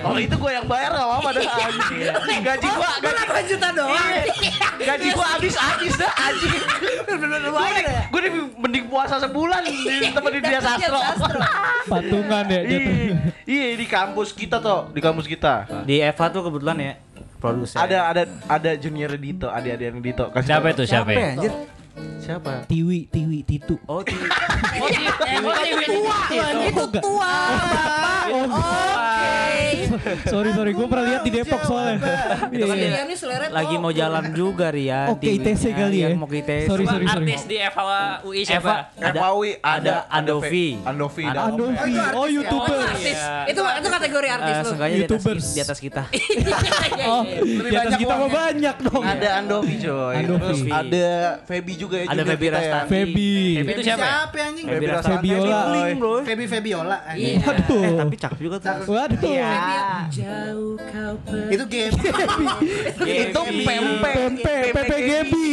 Kalau itu gue yang bayar gak apa-apa dah anjing. Gaji gua gaji 8 juta doang. gaji gua habis-habis dah anjing. Ya. Gue nih mending puasa sebulan di tempat di dia sastro. *laughs* Patungan ya jatuh. Iya, iya di kampus kita tuh, di kampus kita. Di Eva tuh kebetulan ya produser. Ada ada ada junior Dito, adik-adik yang Dito. Kasih Siapa itu siapa? ya anjir? Siapa? Tiwi, Tiwi, Titu. Oh, ti- *laughs* Oh, Itu tua. Oh, sorry sorry, gue pernah lihat di Depok soalnya. Iya, kan iya. Dia nih selera lagi mau jalan juga Ria. Oh, ke ITC kali ya? Mau ke ITC. Sorry, sorry, sorry. Artis di Eva UI Eva siapa? ada FAUI ada Andovi. Andovi. Andovi, oh youtuber. artis. Itu itu kategori artis Eh, lu. seenggaknya di atas, YouTubers. di atas kita. *laughs* Oh, Lebih di atas kita uangnya. banyak dong. Ada Andovi coy. Andovi. Ada Feby juga ya. Ada Feby kita ya. Rastani. Feby. Feby itu siapa ya? Siapa ya, anjing? Feby. Febiola. Bro. Feby Febiola. anjing. Iya. Waduh. Eh, tapi cakep juga tuh. Waduh. Jauh kau pergi. Itu game. Itu pempek. Pempe, Pepe Gebi.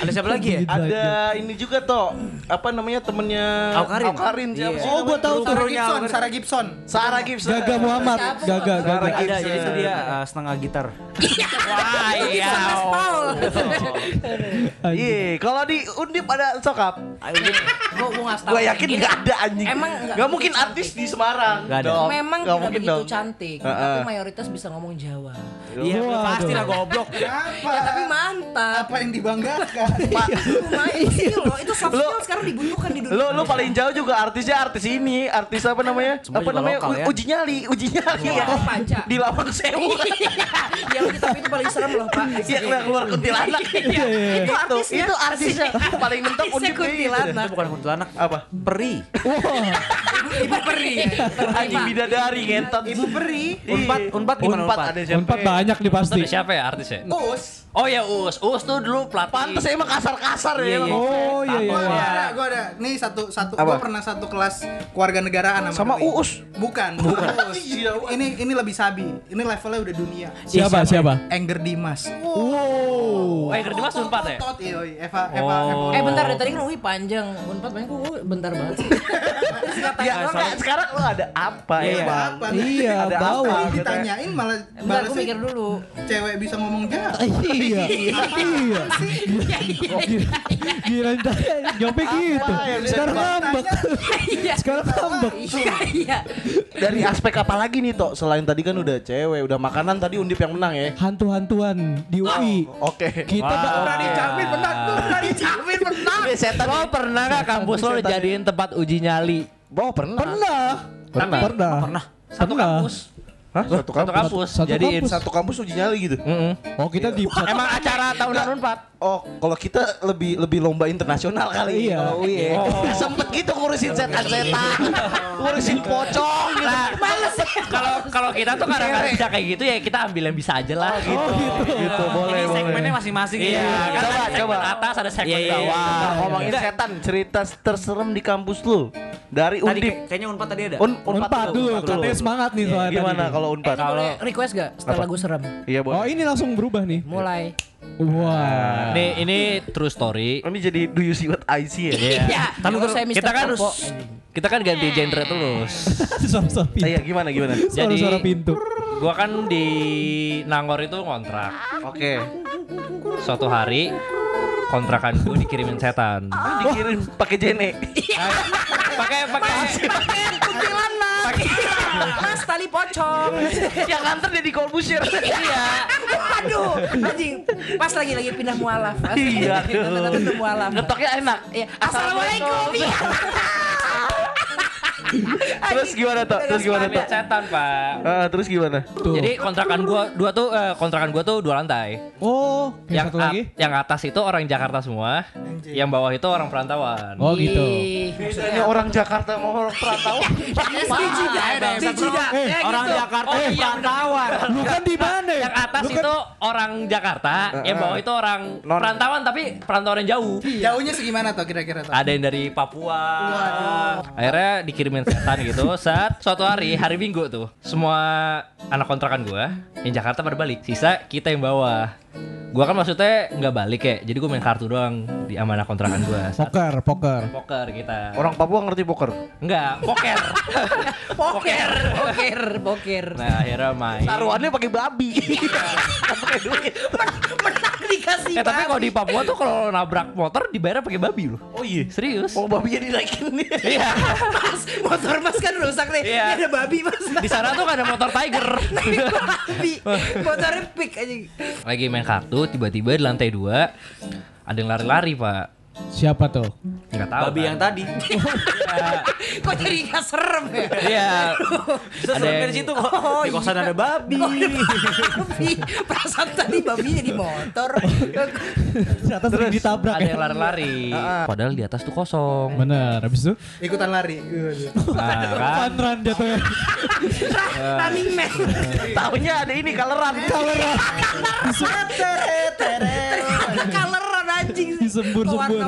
Ada siapa lagi ya? Ada ini juga toh. Apa namanya temennya Aukarin. Aukarin siapa Iya. sih? Oh, gua tahu tuh. Sarah Gibson, Sarah Gibson. Sarah Gibson. Gaga Muhammad. Gaga, Gaga. Ada, jadi itu dia eh, setengah gitar. Wah, iya. Paul. Iya, kalau di Undip ada sokap. Gua gua tahu. Gue yakin Ini nggak ada anjing. Emang nggak nggak mungkin artis di Semarang. Nggak ada. Memang tidak mungkin begitu dong. cantik, Heeh. tapi mayoritas bisa ngomong Jawa. Iya, Waduh. pasti lah goblok. *laughs* Kenapa? Ya, tapi mantap. Apa yang dibanggakan? *laughs* Lumayan skill loh. Itu soft skill sekarang dibutuhkan di dunia. Lu lu paling jauh juga artisnya artis ini, artis apa namanya? Semua apa namanya? lokal, ya? Uji nyali, uji nyali ya. Oh, panca. Di Lawang Sewu. Yang kita tapi itu paling serem loh, Pak. Iya, keluar keluar kuntilanak. Itu Itu artisnya. itu artisnya paling mentok gitu. kuntilanak. Itu bukan kuntilanak. Apa? Peri. Wah, Ibu peri. Anjing bidadari ngentot. Ibu peri. Unpad, unpad gimana Unpad unpad? Unpad banyak nih pasti. Ada siapa ya artisnya? Us. Oh ya Us. Us tuh dulu pelatih. Pantes emang kasar-kasar Iya, ya emang. iya. Oh iya iya. Gua iya. ada, gua ada. Nih satu satu Apa? gua pernah satu kelas keluarga negaraan Sama Doi. Uus. Bukan, bukan. *laughs* Uus. Iya, Ini ini lebih sabi. Ini levelnya udah dunia. Siapa siapa? Anger Dimas. Oh, eh kerja mas Unpad ya? Tot, iya, iya. Eva, Eva, Oh. Eh bentar deh, tadi kan UI panjang. Unpad banyak kok bentar banget *laughs* Ya, sekarang lu ada apa Iya. ya? Iya, Ada bau. apa? Ditanyain malah Bentar, gue mikir dulu. cewek bisa ngomong jahat. Iya. Iya. Gila ditanya, jawabnya gitu. yang bisa Sekarang ngambek. Iya. Sekarang ngambek. Iya, iya. Dari aspek apa lagi nih, Tok? Selain tadi kan udah cewek, udah makanan tadi Undip yang menang ya. Hantu-hantuan di UI. Oke. Kita dah Udah dijamin menang tuh, udah *laughs* dijamin menang. Setan. Lo pernah nggak kampus lo dijadiin tempat uji nyali? Oh, pernah. pernah. Pernah. Pernah. Pernah. Satu Pernah. kampus. Hah? Satu Satu kampus. kampus. Satu Jadiin. kampus. Satu kampus uji nyali gitu. Mm-mm. Oh kita di Emang acara tahunan Unpad. Oh, kalau kita lebih lebih lomba internasional kali Iya. kalau UI ya. *laughs* Sempet gitu ngurusin setan-setan, *laughs* ngurusin pocong gitu. Males. Kalau kalau kita tuh karena nggak bisa kayak gitu ya kita ambil yang bisa aja lah. Oh gitu. gitu, boleh, Ini boleh. segmennya masing-masing Iya, ya. kan Coba, ada segmen coba. atas ada segmen Iya, iya, bawah. iya. Nah, ngomongin setan, cerita terserem di kampus lu dari Tadi Undip. kayak- kayaknya Unpad tadi ada. Un, Unpad dulu, katanya semangat nih soalnya Gimana. Kalau Unpad? Eh, ini boleh request gak setelah lagu serem? Iya, Oh boleh. ini langsung berubah nih. Mulai. Wah. Nih ini true story. Ini jadi do you see what I see ya? Iya. Tapi saya Mr. Kita kan Popo. kita kan ganti genre terus. *laughs* Suara-suara Ah, pintu. Iya gimana gimana? Suara-suara Jadi- pintu. Gua kan di Nangor itu kontrak. Oke. Suatu hari kontrakan gue dikirimin setan. Dikirim pakai jene. Pakai pakai Kuntilanak. Mas tali pocong. *laughs* Yang nganter jadi Corbusier. Iya. Aduh, anjing. Pas lagi lagi pindah mualaf. Iya. Pindah mualaf. Ngetoknya enak. Iya. Assalamualaikum. Iya. *laughs* Terus gimana tuh? Terus gimana tuh? Setan, Pak. Ah, terus gimana? Tuh. Jadi kontrakan gua dua tuh eh, kontrakan gua tuh dua lantai. Oh, yang yang satu at- lagi. yang atas itu orang Jakarta semua, yang bawah itu orang perantauan. Oh gitu. Bedanya orang Jakarta mau orang perantauan. Di Jida, di Jida. Eh, Ya, Orang gitu. Jakarta Oh, iya, perantauan. Lu kan di mana? Yang atas kan- itu orang Jakarta, yang bawah itu orang Non- perantauan tapi perantauan yang jauh. Jauhnya segimana tuh kira-kira tuh? Ada yang dari Papua. Akhirnya dikirimin setan gitu. Saat suatu hari hari Minggu tuh, semua anak kontrakan gua yang Jakarta pada balik. Sisa kita yang bawah. Gua kan maksudnya nggak balik ya. Jadi gua main kartu doang di sama anak kontrakan gua. Saat Poker, poker. poker kita. Orang Papua ngerti poker. Enggak, poker. *laughs* Poker, poker, poker. Nah, akhirnya main. Taruhannya pakai babi. *laughs* pakai duit. Dikasih. Eh tapi kalau di Papua tuh kalau nabrak motor dibayar pakai babi loh. Oh iya. Serius? Oh babinya dinaikin nih. Iya. Mas, motor mas kan rusak nih. Iya. Ada babi mas. Di sana tuh ada motor Tiger. *laughs* babi. Motornya pick aja. Lagi main kartu, tiba-tiba di lantai dua ada yang lari-lari pak. Siapa tuh? Nggak tahu. Babi kan. yang tadi. *laughs* Kok jadi gak serem ya? Iya. *laughs* Bisa Ada serem yang- dari situ kok. Oh, Di kosan ada babi. babi. Perasaan tadi babinya di motor. Ternyata sering ditabrak Ada ya. yang lari-lari. Padahal di atas tuh kosong. Bener, habis itu Ikutan lari. Nah, kan. fun run jatuhnya. Running man. Taunya ada ini kaleran. Ternyata coloran anjing. Disembur-sembur.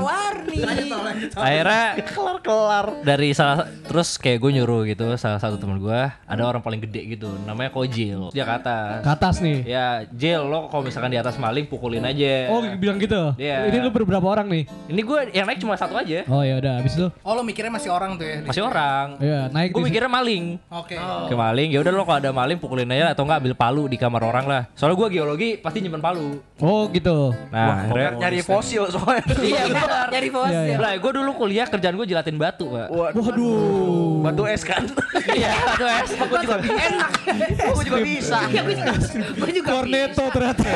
Warna-warni. Akhirnya Kelar-kelar. dari salah terus kayak gue nyuruh gitu salah satu teman gue ada orang paling gede gitu namanya Kojil dia ke atas Ke atas nih. ya Jil lo kalau misalkan di atas maling pukulin aja Oh, bilang gitu. Iya. Ini lu berberapa orang nih? ini gue yang naik cuma satu aja Oh ya udah, habis itu. Oh lo mikirnya masih orang tuh ya? masih orang Iya, naik gue mikirnya maling Oke. ke maling ya udah lo kalau ada maling pukulin aja atau enggak ambil palu di kamar orang lah soalnya gue geologi pasti nyimpen palu Oh gitu. nah akhirnya Nyari fosil soalnya. iya benar Nyari Iya, fosil. iya. lah gue dulu kuliah kerjaan gue jilatin batu pak Waduh. Batu es kan. iya batu es gue juga Enak. Gue juga bisa. Iya, gue juga. Gue juga. Cornetto ternyata.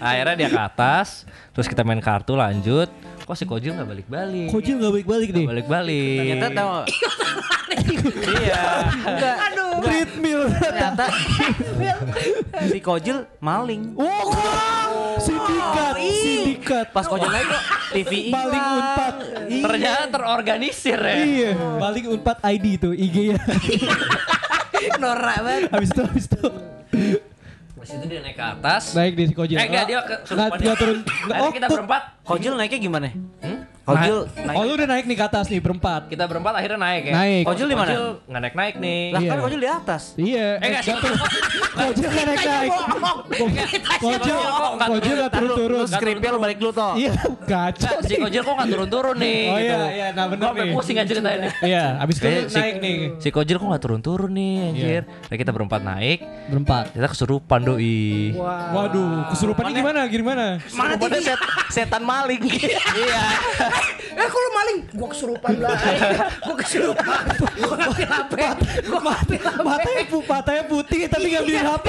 akhirnya dia ke atas terus kita main kartu lanjut kok si Kojil nggak balik-balik Kojil gak baik-balik nih. balik-balik Ternyata tahu *coughs* iya Aduh. Treadmill. Ternyata *laughs* si Kojil maling. Oh, sindikat, sindikat. Pas Kojil naik kok TV Maling unpad. ternyata terorganisir ya Iya, balik unpad ID tuh IG-nya. *laughs* Norak banget. habis itu habis itu itu dia naik ke atas naik di si Kojil. eh enggak dia ke Nggak, nggak turun. Nggak, Akhirnya oh, kita berempat Kojil naiknya gimana? Hmm? Kojil Nah, naik. Lu udah naik nih ke atas nih berempat. kita berempat akhirnya naik ya Naik. Kojil di mana? Kojil nggak naik naik nih Lah Iya. kan Kojil di atas. Iya, eh enggak sih *laughs* Kojil nggak naik naik. Kojil, nggak Kojil nggak turun turun. Lu skripnya lu balik dulu toh. Iya, kacau. si Kojil kok nggak turun-turun nih Oh gitu. iya, iya, nah bener Gua sampai nih. pusing aja ceritanya Iya, habis itu Eh, naik nih Si Kojil kok nggak turun-turun nih anjir Nah, kita berempat naik berempat. Kita kesurupan doi Waduh, kesurupannya gimana? Gimana? Mana setan maling. *laughs* Iya Eh kok lu maling? Gua kesurupan lah. *laughs* Gua kesurupan. Gua ngambil HP. Gua ngambil HP. Matanya, pu- matanya putih tapi ngambilin HP.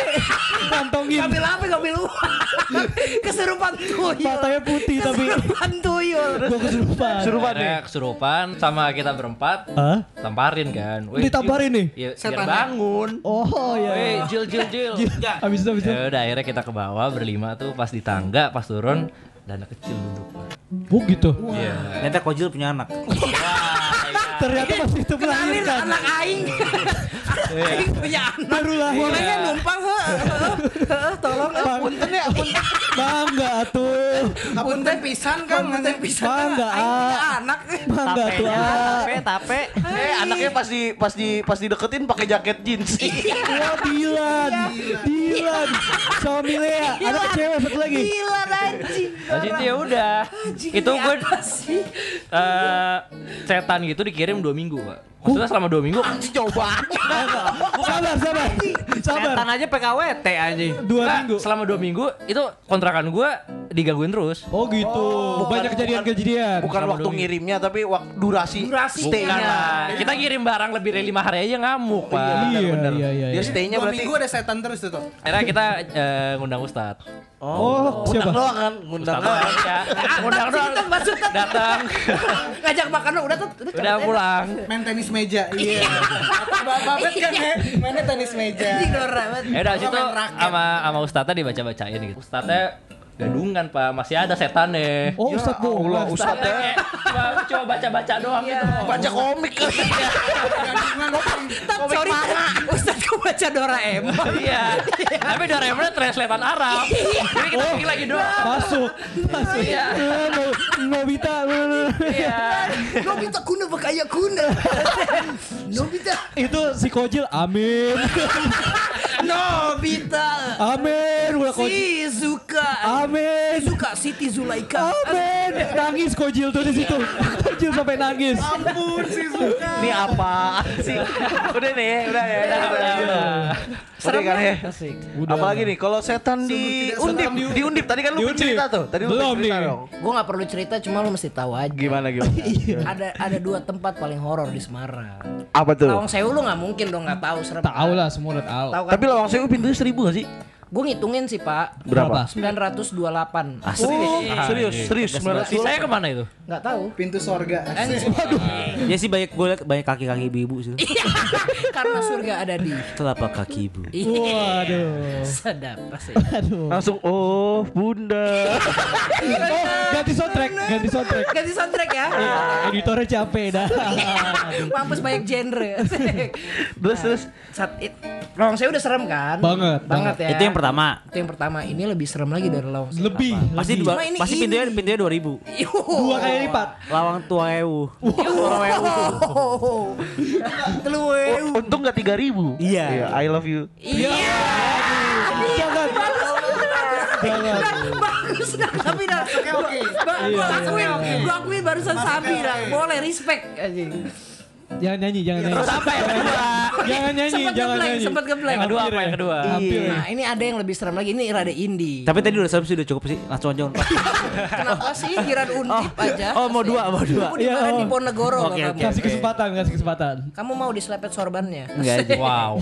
Kantongin. *laughs* Ngambil HP, ngambil uang. *laughs* Kesurupan tuyul. Matanya putih tapi Kesurupan tuyul. gua kesurupan. Akhirnya kesurupan sama kita berempat Hah? Tamparin kan Weh, Ditamparin nih? Iya, biar bangun Oh Weh, ya. Jil, Jil, Jil Habis itu habis itu. Ya udah akhirnya kita ke bawah berlima tuh pas di tangga pas turun dan anak kecil duduk. Oh gitu. Iya. Ternyata Kojil punya anak. *laughs* Wah, iya. Ternyata masih itu Kenalin melahirkan. anak aing. *laughs* Aing punya anak. Baru lahir. Bolehnya numpang he. Tolong eh. punten ya, punten. Bangga tuh. Punten pisan kan, punten pisan. Bangga, Aing punya ah. anak. Bangga tuh. ah. Tape, tape. Eh anaknya pas di pas di pas dideketin pakai jaket jeans. Wah Dilan. Dilan. Sama Milea. Ada cewek satu lagi. Gila anjing. Ya udah. Itu gue eh setan gitu dikirim dua minggu, Pak. Maksudnya selama dua minggu Coba. Sabar, sabar. Sabar. Setan aja PKWT anjing. Dua Nggak, minggu. selama dua minggu itu kontrakan gue digangguin terus. Oh gitu. Banyak kejadian-kejadian. Bukan waktu ngirimnya tapi waktu durasi. Durasi. stay-nya. Bukan lah. Kita kirim barang lebih dari lima hari aja ngamuk, Pak. Iya, iya, iya. Dia iya. stay-nya Dua berarti minggu ada setan terus tuh. Tok. Akhirnya kita eh, ngundang Ustad. Oh, siapa? Ngundang doang kan, ngundang Ustad doang. ya. Ngundang doang. Datang. Ngajak makan udah tuh. Udah pulang. Main tenis meja. Iya. Babet kan ya, mainnya tenis meja. Dora banget. Ya udah situ sama sama Ustadnya dibaca-bacain gitu. Ustadnya gadungan Pak, masih ada setannya. Oh, Ustadz bohong. Ustadnya kayak cuma, cuma baca-baca doang gitu. Baca komik kan. Ustaz, sorry. Ustaz kau baca Doraemon. Iya. Tapi Doraemon translatean Arab. Jadi kita bikin lagi doang. Masuk. Masuk. Iya. Eh, No- Nobita. Iya. Nobita kuna bakaya kuna. *laughs* Nobita. Itu si Kojil. Amin. *laughs* Nobita. Amin. Udah Kojil. Shizuka. Amin. Suka Siti Zulaika. Amin. Nangis Kojil tuh di situ. Kojil sampai nangis. Ini apaan sih? Udah nih, udah ya. Udah, udah, udah. Udah kan ya. Asik. Apalagi nih kalau setan di undip, di undip tadi kan lu cerita tuh. Tadi lu Belum cerita dong. Gue gak perlu cerita, cuma lu mesti tahu aja. Gimana *laughs* gimana? Ada ada dua tempat paling horor di Semarang. Apa tuh? Lawang Sewu lu nggak mungkin dong nggak tahu serem. Tahu lah, semua udah tahu. Kan? Tapi lawang sewu pintunya seribu gak sih? Gue ngitungin sih pak. Berapa? 928. Oh, serius, serius. Si saya ke mana itu? Nggak tahu. Pintu sorga. Ya sih banyak gue liat banyak kaki-kaki ibu-ibu sih. *laughs* Karena surga ada di. Telapak kaki ibu. Waduh. Sedap pasti. Aduh. Langsung oh bunda. Oh, ganti soundtrack, ganti soundtrack. Ganti soundtrack ya. Editornya capek dah. *laughs* Mampus banyak genre. Terus terus. Saat it, Lawang Sewu udah serem kan? Banget, Banget ya. Itu yang pertama. Itu yang pertama. Ini lebih serem lagi dari Lawang Sewu. Lebih, Pasti lebih. dua, ini pasti ini. pintunya pintunya dua ribu. Dua kali lipat. Lawang tua ewu. Telu wew. Untung gak tiga ribu. Iya. I love you. Iya. Jangan. Jangan. Bagus dah tapi dah. Oke oke. Gue akuin, gue akuin barusan sabi dah. Boleh respect aja. Jangan nyanyi, jangan nyanyi. Terus apa yang kedua? Jangan nyanyi, Sempet jangan nyanyi. sempet ngeblank. Yang kedua apa yang kedua? Hampir. Nah ini ada yang lebih serem lagi. Ini rada indie. Tapi tadi udah serem sih udah cukup sih. Langsung aja. Kenapa sih giran undip aja? Oh mau dua, mau dua. Aku di Iya, di oh. Ponegoro Oke, kamu. Kasih kesempatan, kasih kesempatan. Kamu mau diselepet sorbannya? Enggak aja. Wow.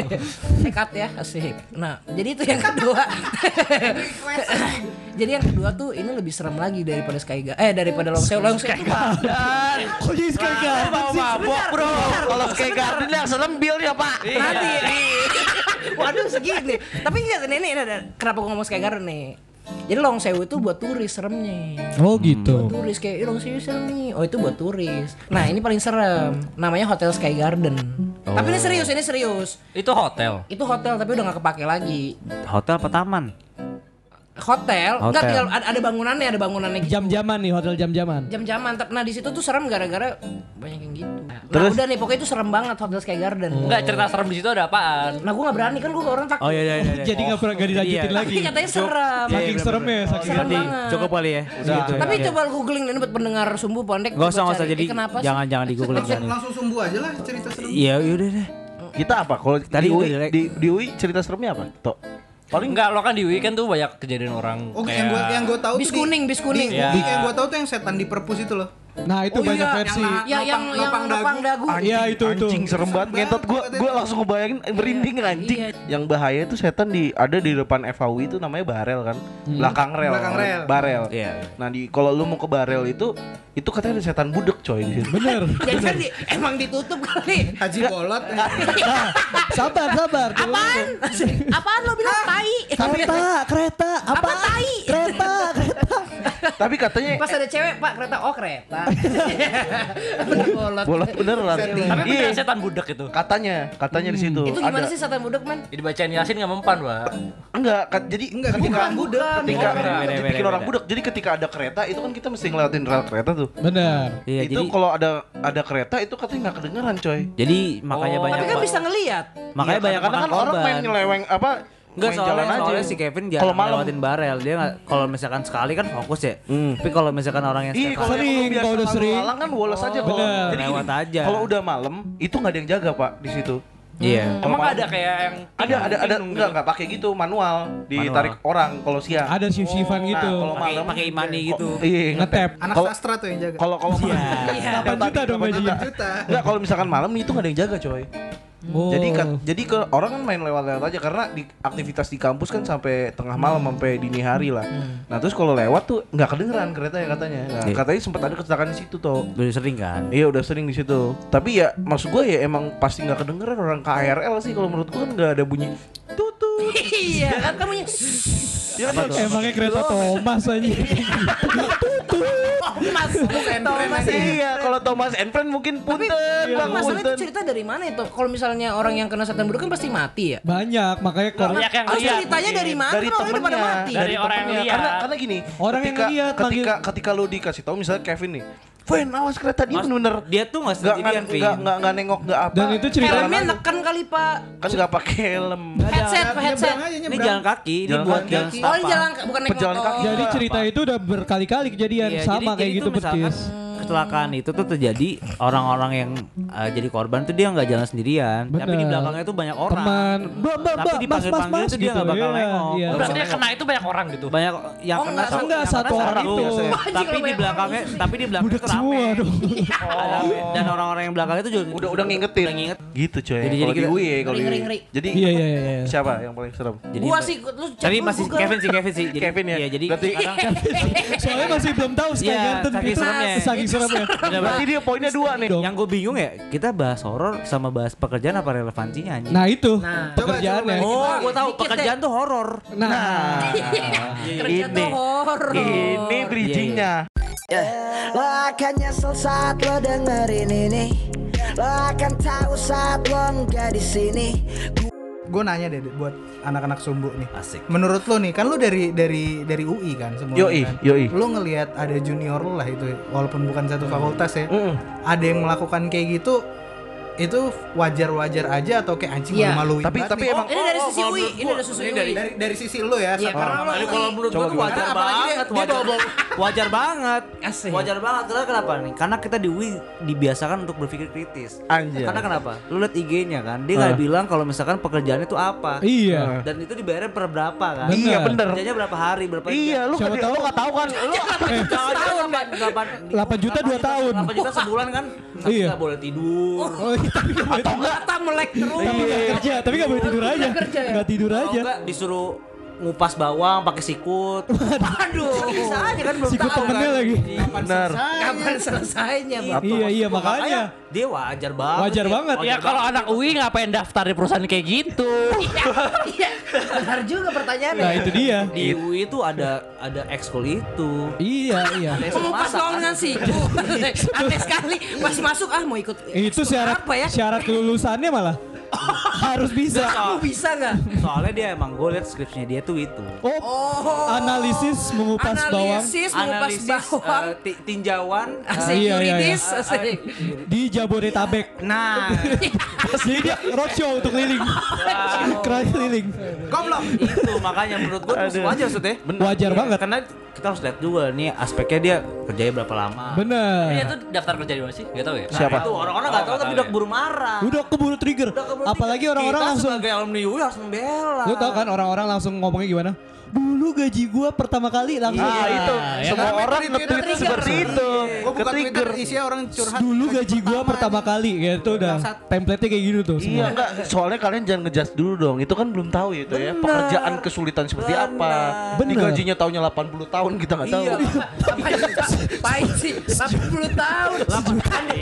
*laughs* Nekat ya, asik. Nah, jadi itu yang kedua. *laughs* jadi yang kedua tuh ini lebih serem lagi daripada Sky Garden. Eh daripada Long Sewu. Long Sewu. Kok jadi garden Mau sih? mabok bro. Kalau Sky Garden yang serem bilnya pak. Nanti. *laughs* Waduh segini. Tapi enggak ini, ini, kenapa gue ngomong Sky Garden nih? Jadi Long Sewu itu buat turis seremnya. Oh gitu. Turis kayak "Ih, Long Sewu serem nih. Oh itu buat turis. Nah ini paling serem. Namanya Hotel Sky Garden. Tapi ini serius, ini serius. Itu hotel. Itu hotel tapi udah gak kepake lagi. Hotel apa taman? Hotel, enggak Hotel. tinggal ada, ada bangunannya, ada bangunannya gitu. Jam-jaman nih, hotel jam-jaman. Jam-jaman. Nah di situ tuh serem gara-gara banyak yang gitu. Nah Terus? udah nih pokoknya itu serem banget Hotel Sky Garden. Enggak cerita serem di situ ada apaan? Nah gue gak berani kan gue orang takut. Oh iya iya iya. Jadi nggak pernah gak dilanjutin Iya. lagi. Tapi katanya serem. Saking seremnya, saking Serem banget. cukup kali ya. Segitu ya. Tapi coba lu googling ini buat pendengar sumbu pondek. Gak usah coba gak usah jadi Eh, kenapa sih? jangan jangan di google Langsung, langsung sumbu aja lah cerita serem. Iya yaudah deh. Kita apa? Kalau Tadi di UI, udah jelek. di, di UI cerita seremnya apa? Tok. Paling Enggak, lo kan di weekend tuh banyak kejadian orang Oh, kayak yang gue yang gue tahu Bis kuning, bis kuning. Di, Iya. yang gue tahu tuh yang setan di perpus itu loh. Nah itu Oh banyak iya, versi. yang Ya yang Nopang- yang nopang nopang dagu. Iya itu itu. anjing serem banget ngentot gua gua langsung ngebayangin eh, merinding anjing. Iya. Yang bahaya itu setan di ada di depan FAU itu namanya barel kan. Belakang rel. Belakang rel. Barel. Iya. Nah, di kalau lu mau ke barel itu itu katanya ada setan budek coy di situ. Bener. *laughs* Jadi kan di, emang ditutup kali. Haji Bolot. *laughs* Nah, sabar sabar. Apaan? Apaan lo bilang tai? Kereta, kereta, apa? Apa tai? Kereta, kereta. Tapi katanya Pas ada cewek, Pak kereta, oh kereta. *laughs* Bolot. bola beneran. Tapi Iya. beneran setan budak itu. Katanya, katanya di situ. Itu gimana ada. sih setan budak, man? Ya, dibacain Yasin nggak mempan, Pak. Enggak, ka- jadi enggak ketika bukan budak. ketika beda, orang budak. Jadi ketika ada kereta itu kan kita mesti ngelewatin rel kereta tuh. Benar. Iya, itu kalau ada ada kereta itu katanya nggak kedengeran, coy. jadi makanya Oh. banyak Tapi kan bisa ngelihat. makanya Iya, banyak makan kan orang main nyeleweng apa? Enggak soalnya, jalan aja. soalnya si Kevin Kalau jarang malam. ngelewatin barel Dia nggak kalau misalkan sekali kan fokus ya Hmm. Tapi kalau misalkan orang yang setiap kalau Sering, kalau udah sering. lalang kan woles aja kalau. Lewat gini, aja. Kalau udah malam itu nggak ada yang jaga, Pak, di situ. Iya Emang malam- ada kayak yang Ada ada ada enggak enggak pakai gitu manual ditarik orang kalau siang. Ada shift-shiftan Nah, gitu. kalau Pakai malam pakai imani gitu Iya, Ngetap. Anak Kalau- sastra tuh yang jaga. Kalau kalau Iya. 8 juta dong juta. Enggak, kalau misalkan malam itu nggak ada yang jaga, coy. Oh. Jadi kan jadi ke orang kan main lewat-lewat aja karena di aktivitas di kampus kan sampai tengah malam sampai dini hari lah. Nah, terus kalau lewat tuh nggak kedengeran kereta ya katanya. Nah, Iya. katanya sempat ada kecelakaan di situ tuh. Udah sering kan Iya udah sering di situ. Tapi ya maksud gue ya emang pasti nggak kedengeran orang KRL sih kalau menurut gue kan nggak ada bunyi tutut. Iya, kan kamu yang Ya kan Emangnya kereta Thomas aja. *laughs* Thomas, bukan Thomas. Iya, kalau Thomas and Friend mungkin punten, Tapi Bang, masalahnya punten. itu cerita dari mana itu? Kalau misalnya orang yang kena setan budak kan pasti mati ya. Banyak, makanya kalau Banyak yang Oh, lihat. ceritanya dari mana? dari orangnya udah pada temennya mati. Dari orang yang lihat. karena karena gini Orang yang ngeliat, ketika ketika lo dikasih tahu misalnya Kevin nih Fen awas kereta dia bener-bener Dia tuh nggak nggak nggak sendirian Vin nggak nggak nggak nengok nggak apa Dan itu cerita- Helmnya neken kali pak. kan nggak pakai helm Headset, Pak, headset. Ini jalan kaki Ini Jalan buat kaki. jalan Oh ini jalan bukan naik Pejalan motor. kaki. Jadi cerita itu udah berkali-kali kejadian Iya, sama kayak gitu percis. Kecelakaan itu tuh terjadi orang-orang yang uh, jadi korban tuh dia nggak jalan sendirian, tapi di Bener. belakangnya tuh banyak orang. Teman, mbak, mbak, Tapi mbak, mas, dipanggil-panggil mas, mas, tuh dia gitu. nggak bakal Iya, nengok. iya. Oh, berarti yang kena itu banyak orang gitu. Banyak yang Oh, kena enggak, satu, enggak, yang satu kena orang itu. Tapi di belakangnya, tapi di belakangnya tuh semua dong. Ada- Dan orang-orang yang belakang itu juga udah udah ngingetin Udah nginget. gitu coy Jadi- jadi ya kalau di jadi Iya, iya, iya, iya. siapa yang paling serem Jadi Gua sih, lu Tapi masih. Kevin sih Kevin sih. Jadi, Kevin ya? Jadi Berarti- sekarang Soalnya masih belum tahu Sky Iya, Garden saking gitu. seremnya. Seremnya. berarti dia poinnya dua nih Dong. yang gue bingung ya, kita bahas horor sama bahas pekerjaan apa relevansinya anjing? Nah itu Nah. pekerjaannya. Oh, gue tahu pekerjaan tuh horor. Nah, Kerja tuh horor. ini bridgingnya Lo akan nyesel saat lo dengerin ini Lo akan tahu saat lo nggak di sini Gue nanya deh buat anak-anak sumbu nih. Asik. Menurut lo nih, kan lo dari dari dari UI kan semua. Yoi, kan? yoi. Lo ngelihat ada junior lo lah itu, walaupun bukan satu fakultas ya. Mm-mm. Ada yang melakukan kayak gitu, itu wajar-wajar aja atau kayak anjing Iya. malu-maluin Tapi- banget tapi nih? emang- Ini dari Oh, sisi kalau UI, menurut ini dari sisi UI. dari- dari dari sisi lo ya. Iya, satu karena lo Tapi kalau menurut gue wajar banget, dia wajar, bawa- wajar banget, Asik. wajar banget. Karena kenapa nih? Karena kita di UI dibiasakan untuk berpikir kritis. Anjay. Karena kenapa? Lu lihat IG-nya kan, dia nggak Ah. bilang kalau misalkan pekerjaan itu apa. iya. Dan itu dibayarnya per berapa kan? Bener. iya bener Kerjanya berapa hari, berapa iya lu kan tahu- lu nggak tahu kan lu Jangan kan? 8 juta dua tahun. 8 juta sebulan kan? Tapi Iya. nggak boleh tidur. Tapi nggak boleh tidur. Mata melek terus. Tapi nggak kerja, tapi nggak boleh tidur aja. kerja ya? Nggak tidur Kalau aja. enggak disuruh ngupas bawang pakai sikut. Aduh. Bisa aja kan belum Sikut tahu temennya kan. lagi. benar Kapan selesainya, Bang? Iya, iya, Makanya makanya. dia wajar banget. Wajar dia. banget. Ya kalau anak UI ngapain daftar di perusahaan kayak gitu? *laughs* Iya, benar juga pertanyaannya. Nah itu dia. di UI itu ada ada ekskul itu. Iya, iya. Ekskul Mengupas masak bawang dengan siku. *laughs* Aneh sekali. Pas masuk ah mau ikut. Itu syarat apa ya? syarat kelulusannya malah *laughs* harus bisa. Kamu bisa nggak? Soalnya dia emang gue liat skripnya dia tuh itu. Oh, analisis mengupas bawang Analisis mengupas bawang. eh, ti- tinjauan. Asik iya, iya, yuridis, iya. asik. di Jabodetabek. nah, *laughs* Jadi dia roadshow untuk keliling. *laughs* Keliling. Goblok. itu makanya menurut gue masuk aja maksudnya. Wajar banget. Karena kita harus lihat juga nih aspeknya dia kerjanya berapa lama. Dia Bener. tuh daftar kerja di mana sih? Gak tau ya? Siapa? Itu orang-orang nggak tahu tapi udah keburu marah. Udah keburu trigger. Udah keburu Apalagi orang-orang langsung sebagai alumni UI harus membela. Lu tau kan orang-orang langsung ngomongnya gimana? Dulu gaji gua pertama kali langsung. ah itu ya semua kan? orang nge-tweet seperti itu Gue buka Twitter isinya orang curhat. Dulu gaji gua pertama kali gitu udah. Bangsat. Template-nya kayak gitu tuh Iya semua. enggak, soalnya kalian jangan ngejudge dulu dong. Itu kan belum tahu ya itu ya. Pekerjaan kesulitan seperti apa. Di gajinya tahunnya 80 tahun kita nggak tahu. Iya. Pahit sih, 80 tahun.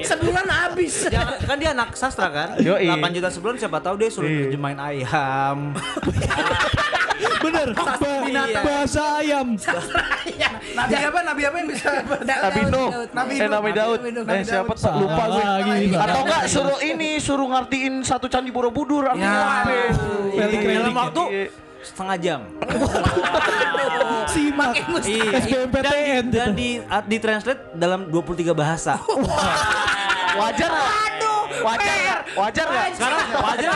Sebulan habis. Kan dia anak sastra kan? Yoi. 8 juta sebulan siapa tahu dia suruh Iya. terjemahin ayam. *laughs* Bener. Ba- bahasa ayam. Nabi apa? Nabi apa yang bisa? Nabi Nuh. Nabi Eh Nabi Daud. Eh siapa tak lupa gue. Atau enggak suruh ini suruh ngertiin satu candi Borobudur artinya apa? Pelik Dalam pelik. waktu setengah jam. *laughs* Simak. Iya. SBMPTN. Dan di di translate dalam 23 bahasa. Wajar? Wajar? Wajar nggak? Sekarang wajar.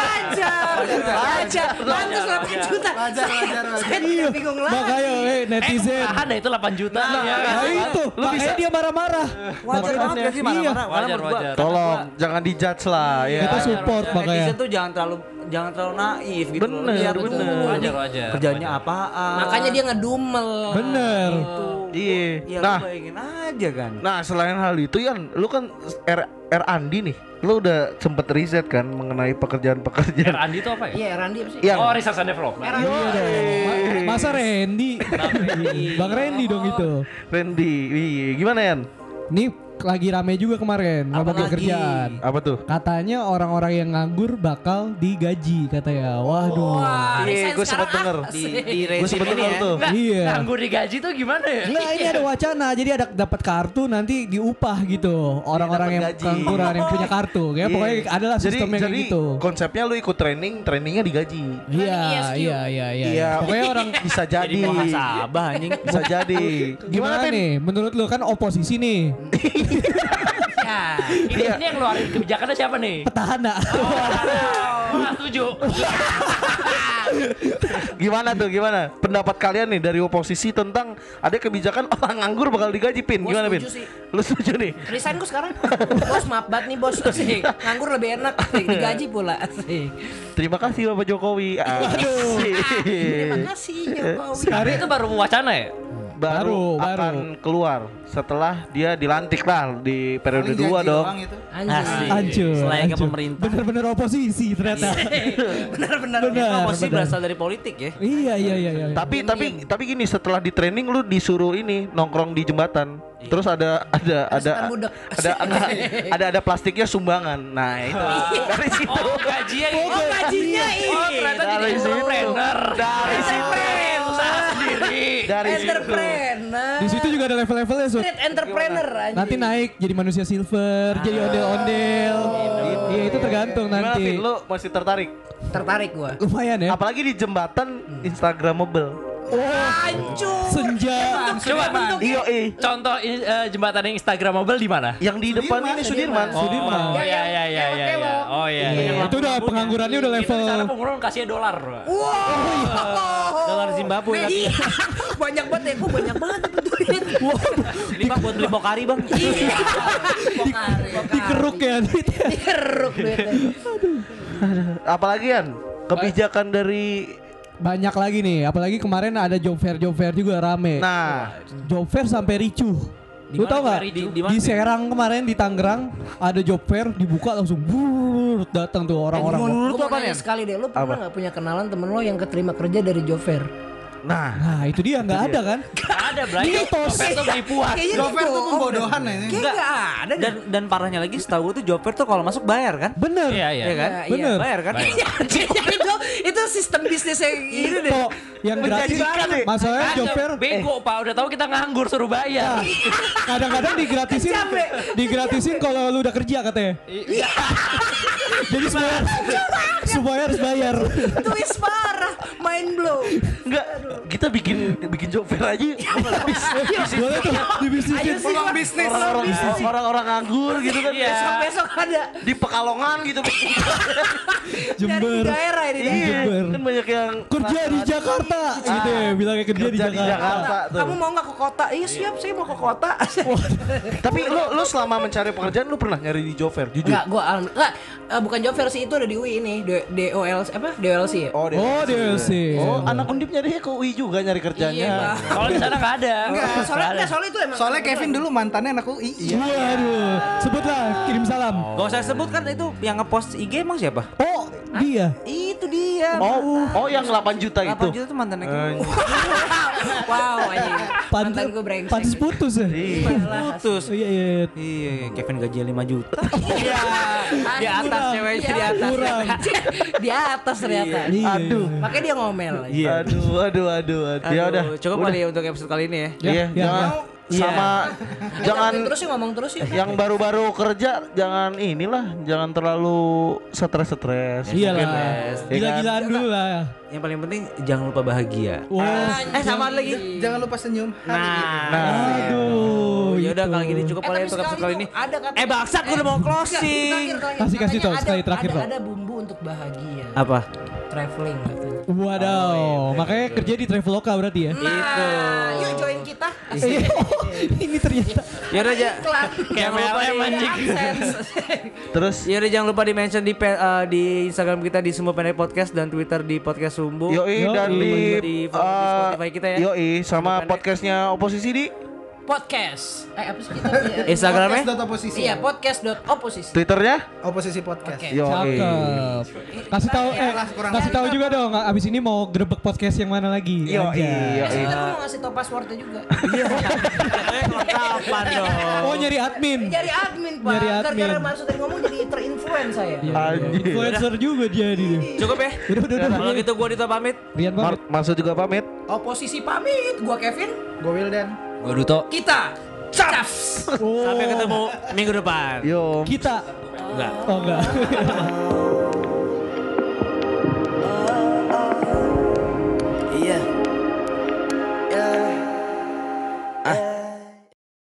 Aja, pantas 8 juta. Wajar, wajar, wajar. Saya Iya. bingung lagi. Makanya eh netizen. Ada itu 8 juta ya kan? Nah itu, makanya dia marah-marah. Wajar banget sih marah-marah? Karena Wajar, wajar. Tolong jangan dijudge lah ya. Kita support makanya. Netizen tuh jangan terlalu jangan terlalu naif gitu loh. Bener, Lihat bener. tuh, Wajar, wajar, Kerjanya wajar. apaan? Makanya dia ngedumel. Bener. Iya. Ya Nah, lu bayangin aja kan. Nah selain hal itu Yan, lu kan R, R Andi nih, lu udah sempet riset kan mengenai R pekerjaan-pekerjaan Andi itu apa ya? Iya, Randy apa sih? yang Oh, research and development. Iya dong. Ma- Masa Randy? Bang Randy dong itu. Randy, iya. gimana Yan? Ini lagi rame juga kemarin Apa ngomongin lagi? kerjaan. Apa tuh? Katanya orang-orang yang nganggur bakal digaji katanya. Waduh. Wah, Iya, gue sempet sekarang. denger. *laughs* Di di Gue ini denger ya. tuh. Iya. Nganggur digaji tuh gimana ya? Enggak, ini ada wacana. Jadi ada dapat kartu nanti diupah gitu. Orang-orang Iya, yang dapat gaji. pengangguran yang punya kartu. *laughs* Ya Iya. pokoknya adalah jadi, sistemnya kayak jadi gitu. konsepnya lu ikut training, trainingnya digaji. Iya, iya, iya, iya. Iya, Pokoknya orang *laughs* bisa jadi. Jadi muhasabah anjing. bisa jadi. gimana nih? Menurut lu kan oposisi nih, Ya. Ini, ini yang ngeluarin kebijakannya siapa nih? petahana. Oh, setuju. Gimana tuh? Gimana? Pendapat kalian nih dari oposisi tentang ada kebijakan orang nganggur bakal digaji Pin? Gua Gimana Pin? sih. Lu setuju nih? Resign gue sekarang. bos maaf banget nih bos. Asik. Nganggur lebih enak. Asik. Digaji pula. Asik. Terima kasih Bapak Jokowi. Asik. Terima kasih Jokowi. Sekarang itu baru wacana ya? Baru, Baru, akan keluar setelah dia dilantik lah di periode Paling dua janji dong. doang itu. Anjing. Hancur. Selayaknya hancur. pemerintah. Bener-bener oposisi ternyata. *laughs* Benar-benar. Benar. Pasti benar. berasal dari politik ya. Iya, iya, iya, iya. Tapi tapi tapi gini setelah di training lu disuruh ini nongkrong di jembatan. Terus ada ada ada budak. ada *laughs* enggak, ada ada plastiknya sumbangan. Nah, itu *laughs* dari situ. Oh, gajinya Oh gajinya ini. Oh, ternyata jadi entrepreneur. Dari situ. Dari. Entrepreneur. Di situ juga ada level-levelnya, Sud. Street entrepreneur anjing. Nanti naik jadi manusia silver, jadi ondel-ondel. Iya, itu tergantung Gimana nanti. Vin? Lu masih tertarik? tertarik gua. Lumayan ya. Apalagi di jembatan Instagramable. Hancur. Senja. Coba Iyo, eh. contoh eh, jembatan yang Instagramable di mana? Yang di depan ini Sudirman. Sudirman. Oh iya iya iya iya. iya. Oh iya. iya. Itu udah penganggurannya udah Itu level. di sana pengurus kasih dolar. Pak. Dolar Zimbabwe kan. Iya. *laughs* Banyak banget ya, kok banyak banget duit. *laughs* Ini Bang buat beli Pokari Bang. Iya. Pokari, pokari. Dikeruk ya duitnya. Dikeruk duitnya. Apalagi kan kebijakan dari Banyak lagi nih, apalagi kemarin ada job fair job fair juga rame. nah Job fair sampai ricuh. Lu tau gak? Di- di? Serang kemarin di Tangerang ada job fair dibuka langsung brrrr, datang tuh orang-orang. Gue mau nanya sekali deh, lu pernah gak punya kenalan temen lo yang keterima kerja dari job fair? Nah Nah itu dia nggak ada kan? Gak ada belanja. Mitos. Itu penipuan. Kayaknya Jover gitu. tuh pembodohan ya ini. Kayaknya gak ada deh. Dan dan parahnya lagi setahu gue tuh fair tuh kalau masuk bayar kan? Bener. Iya iya. Iya kan? Iya, Bener. Bayar kan? itu *laughs* itu sistem bisnis yang ini deh. Kok yang gratis. Masalahnya fair Bego Pak, udah tahu kita nganggur suruh bayar. kadang-kadang digratisin digratisin kalau lu udah kerja katanya. *laughs* Jadi semua semua harus bayar. Twist parah, mind blow. enggak kita bikin bikin job fair aja Boleh tuh di bisnisin. Peluang bisnis. orang-orang orang-orang nganggur gitu kan Iya. Besok-besok ada di Pekalongan gitu *laughs* dari Jember. daerah ini. iya Jember. kan banyak yang Kerja di Jakarta gitu ya, bilangnya kerja, di Jakarta. Kamu mau nggak ke kota? Iya siap, saya mau ke kota. *laughs* tapi lu lu selama mencari pekerjaan lu pernah nyari di job fair jujur Enggak, gua alham- enggak, eh, bukan job fair sih itu ada di UI ini, D- DOL apa? DOLC ya? oh, Oh, DLC. oh anak undip nyari ke UI juga nyari kerjanya Iya. Kalau di sana nggak ada. Enggak, soalnya enggak, soalnya itu emang Soalnya Kevin dulu mantannya anak UI. Waduh, sebutlah, kirim salam. Gak usah sebut kan itu yang ngepost IG emang siapa? Oh, dia. Itu dia. oh oh yang 8 juta 8 itu juta tuh mantannya. Eh, *laughs* wow, anjing. Mantan gue brengsek. Pantes putus ya? Putus. Oh, iya iya. iya. Iya, Kevin gajinya 5 juta. Iya. *laughs* di atas. Ceweknya di Iya, atas. Kurang. *laughs* di atas ternyata. Iya, Aduh. iya. Makanya dia ngomel. Iya. Aduh, aduh, aduh, aduh. Ya udah. Cukup kali ya untuk episode kali ini ya. Iya, Ya, ya, jangan ya. sama *laughs* jangan terus sih ngomong terus ya. yang baru-baru kerja jangan inilah, jangan terlalu stres-stres. Iya lah. Yes. Gila-gilaan dulu lah. Yang paling penting jangan lupa bahagia. Wah. Eh sama lagi. Jangan lupa senyum. Nah, Aduh. ya udah gitu. kali ini cukup Eh, kali tapi untuk episode sekali kali ini. ada kata- Eh bangsat gue udah mau closing. Kasih- kasih tau, sekali terakhir, ada, ada bumbu untuk bahagia. Apa? Traveling katanya. Waduh, makanya kerja di Traveloka berarti ya? Itu. Nah, yuk join kita. *laughs* Ini ternyata. Ya udah aja. Jangan lupa di AdSense. *laughs* Terus Ya udah jangan lupa di mention di pe- eh, di Instagram kita di Sumbu Pendek Podcast dan Twitter di Podcast Sumbu. Yoi Yoi. dan di, Di follow di eh, Spotify kita ya. Yoi sama podcastnya oposisi di Podcast. Eh apa sih *laughs* kita? Instagramnya? Podcast.oposisi. Iya, podcast.oposisi. twitternya Oposisi podcast. Oke. Yoi. Cakep. Kasih tahu eh kasih tahu juga dong abis ini mau grebek podcast yang mana lagi? Yoi. Aja. Eh, Yoi. sebentar gue mau ngasih tau passwordnya juga. *laughs* Kapan *laughs* dong? Oh nyari admin. Nyari admin, Pak. Nyari admin. Gara-gara ngomong jadi terinfluence saya. Iya, iya. Influencer juga dia di. Cukup ya? Udah udah udah. Kalau gitu gua Dito pamit. Rian banget. Maksud juga pamit. Oposisi pamit. Gua Kevin. Gue Wildan. Gue Duto. Kita. Caps. Sampai ketemu minggu depan. Yo. Kita. Enggak. Oh enggak. Iya. Ya. Ah.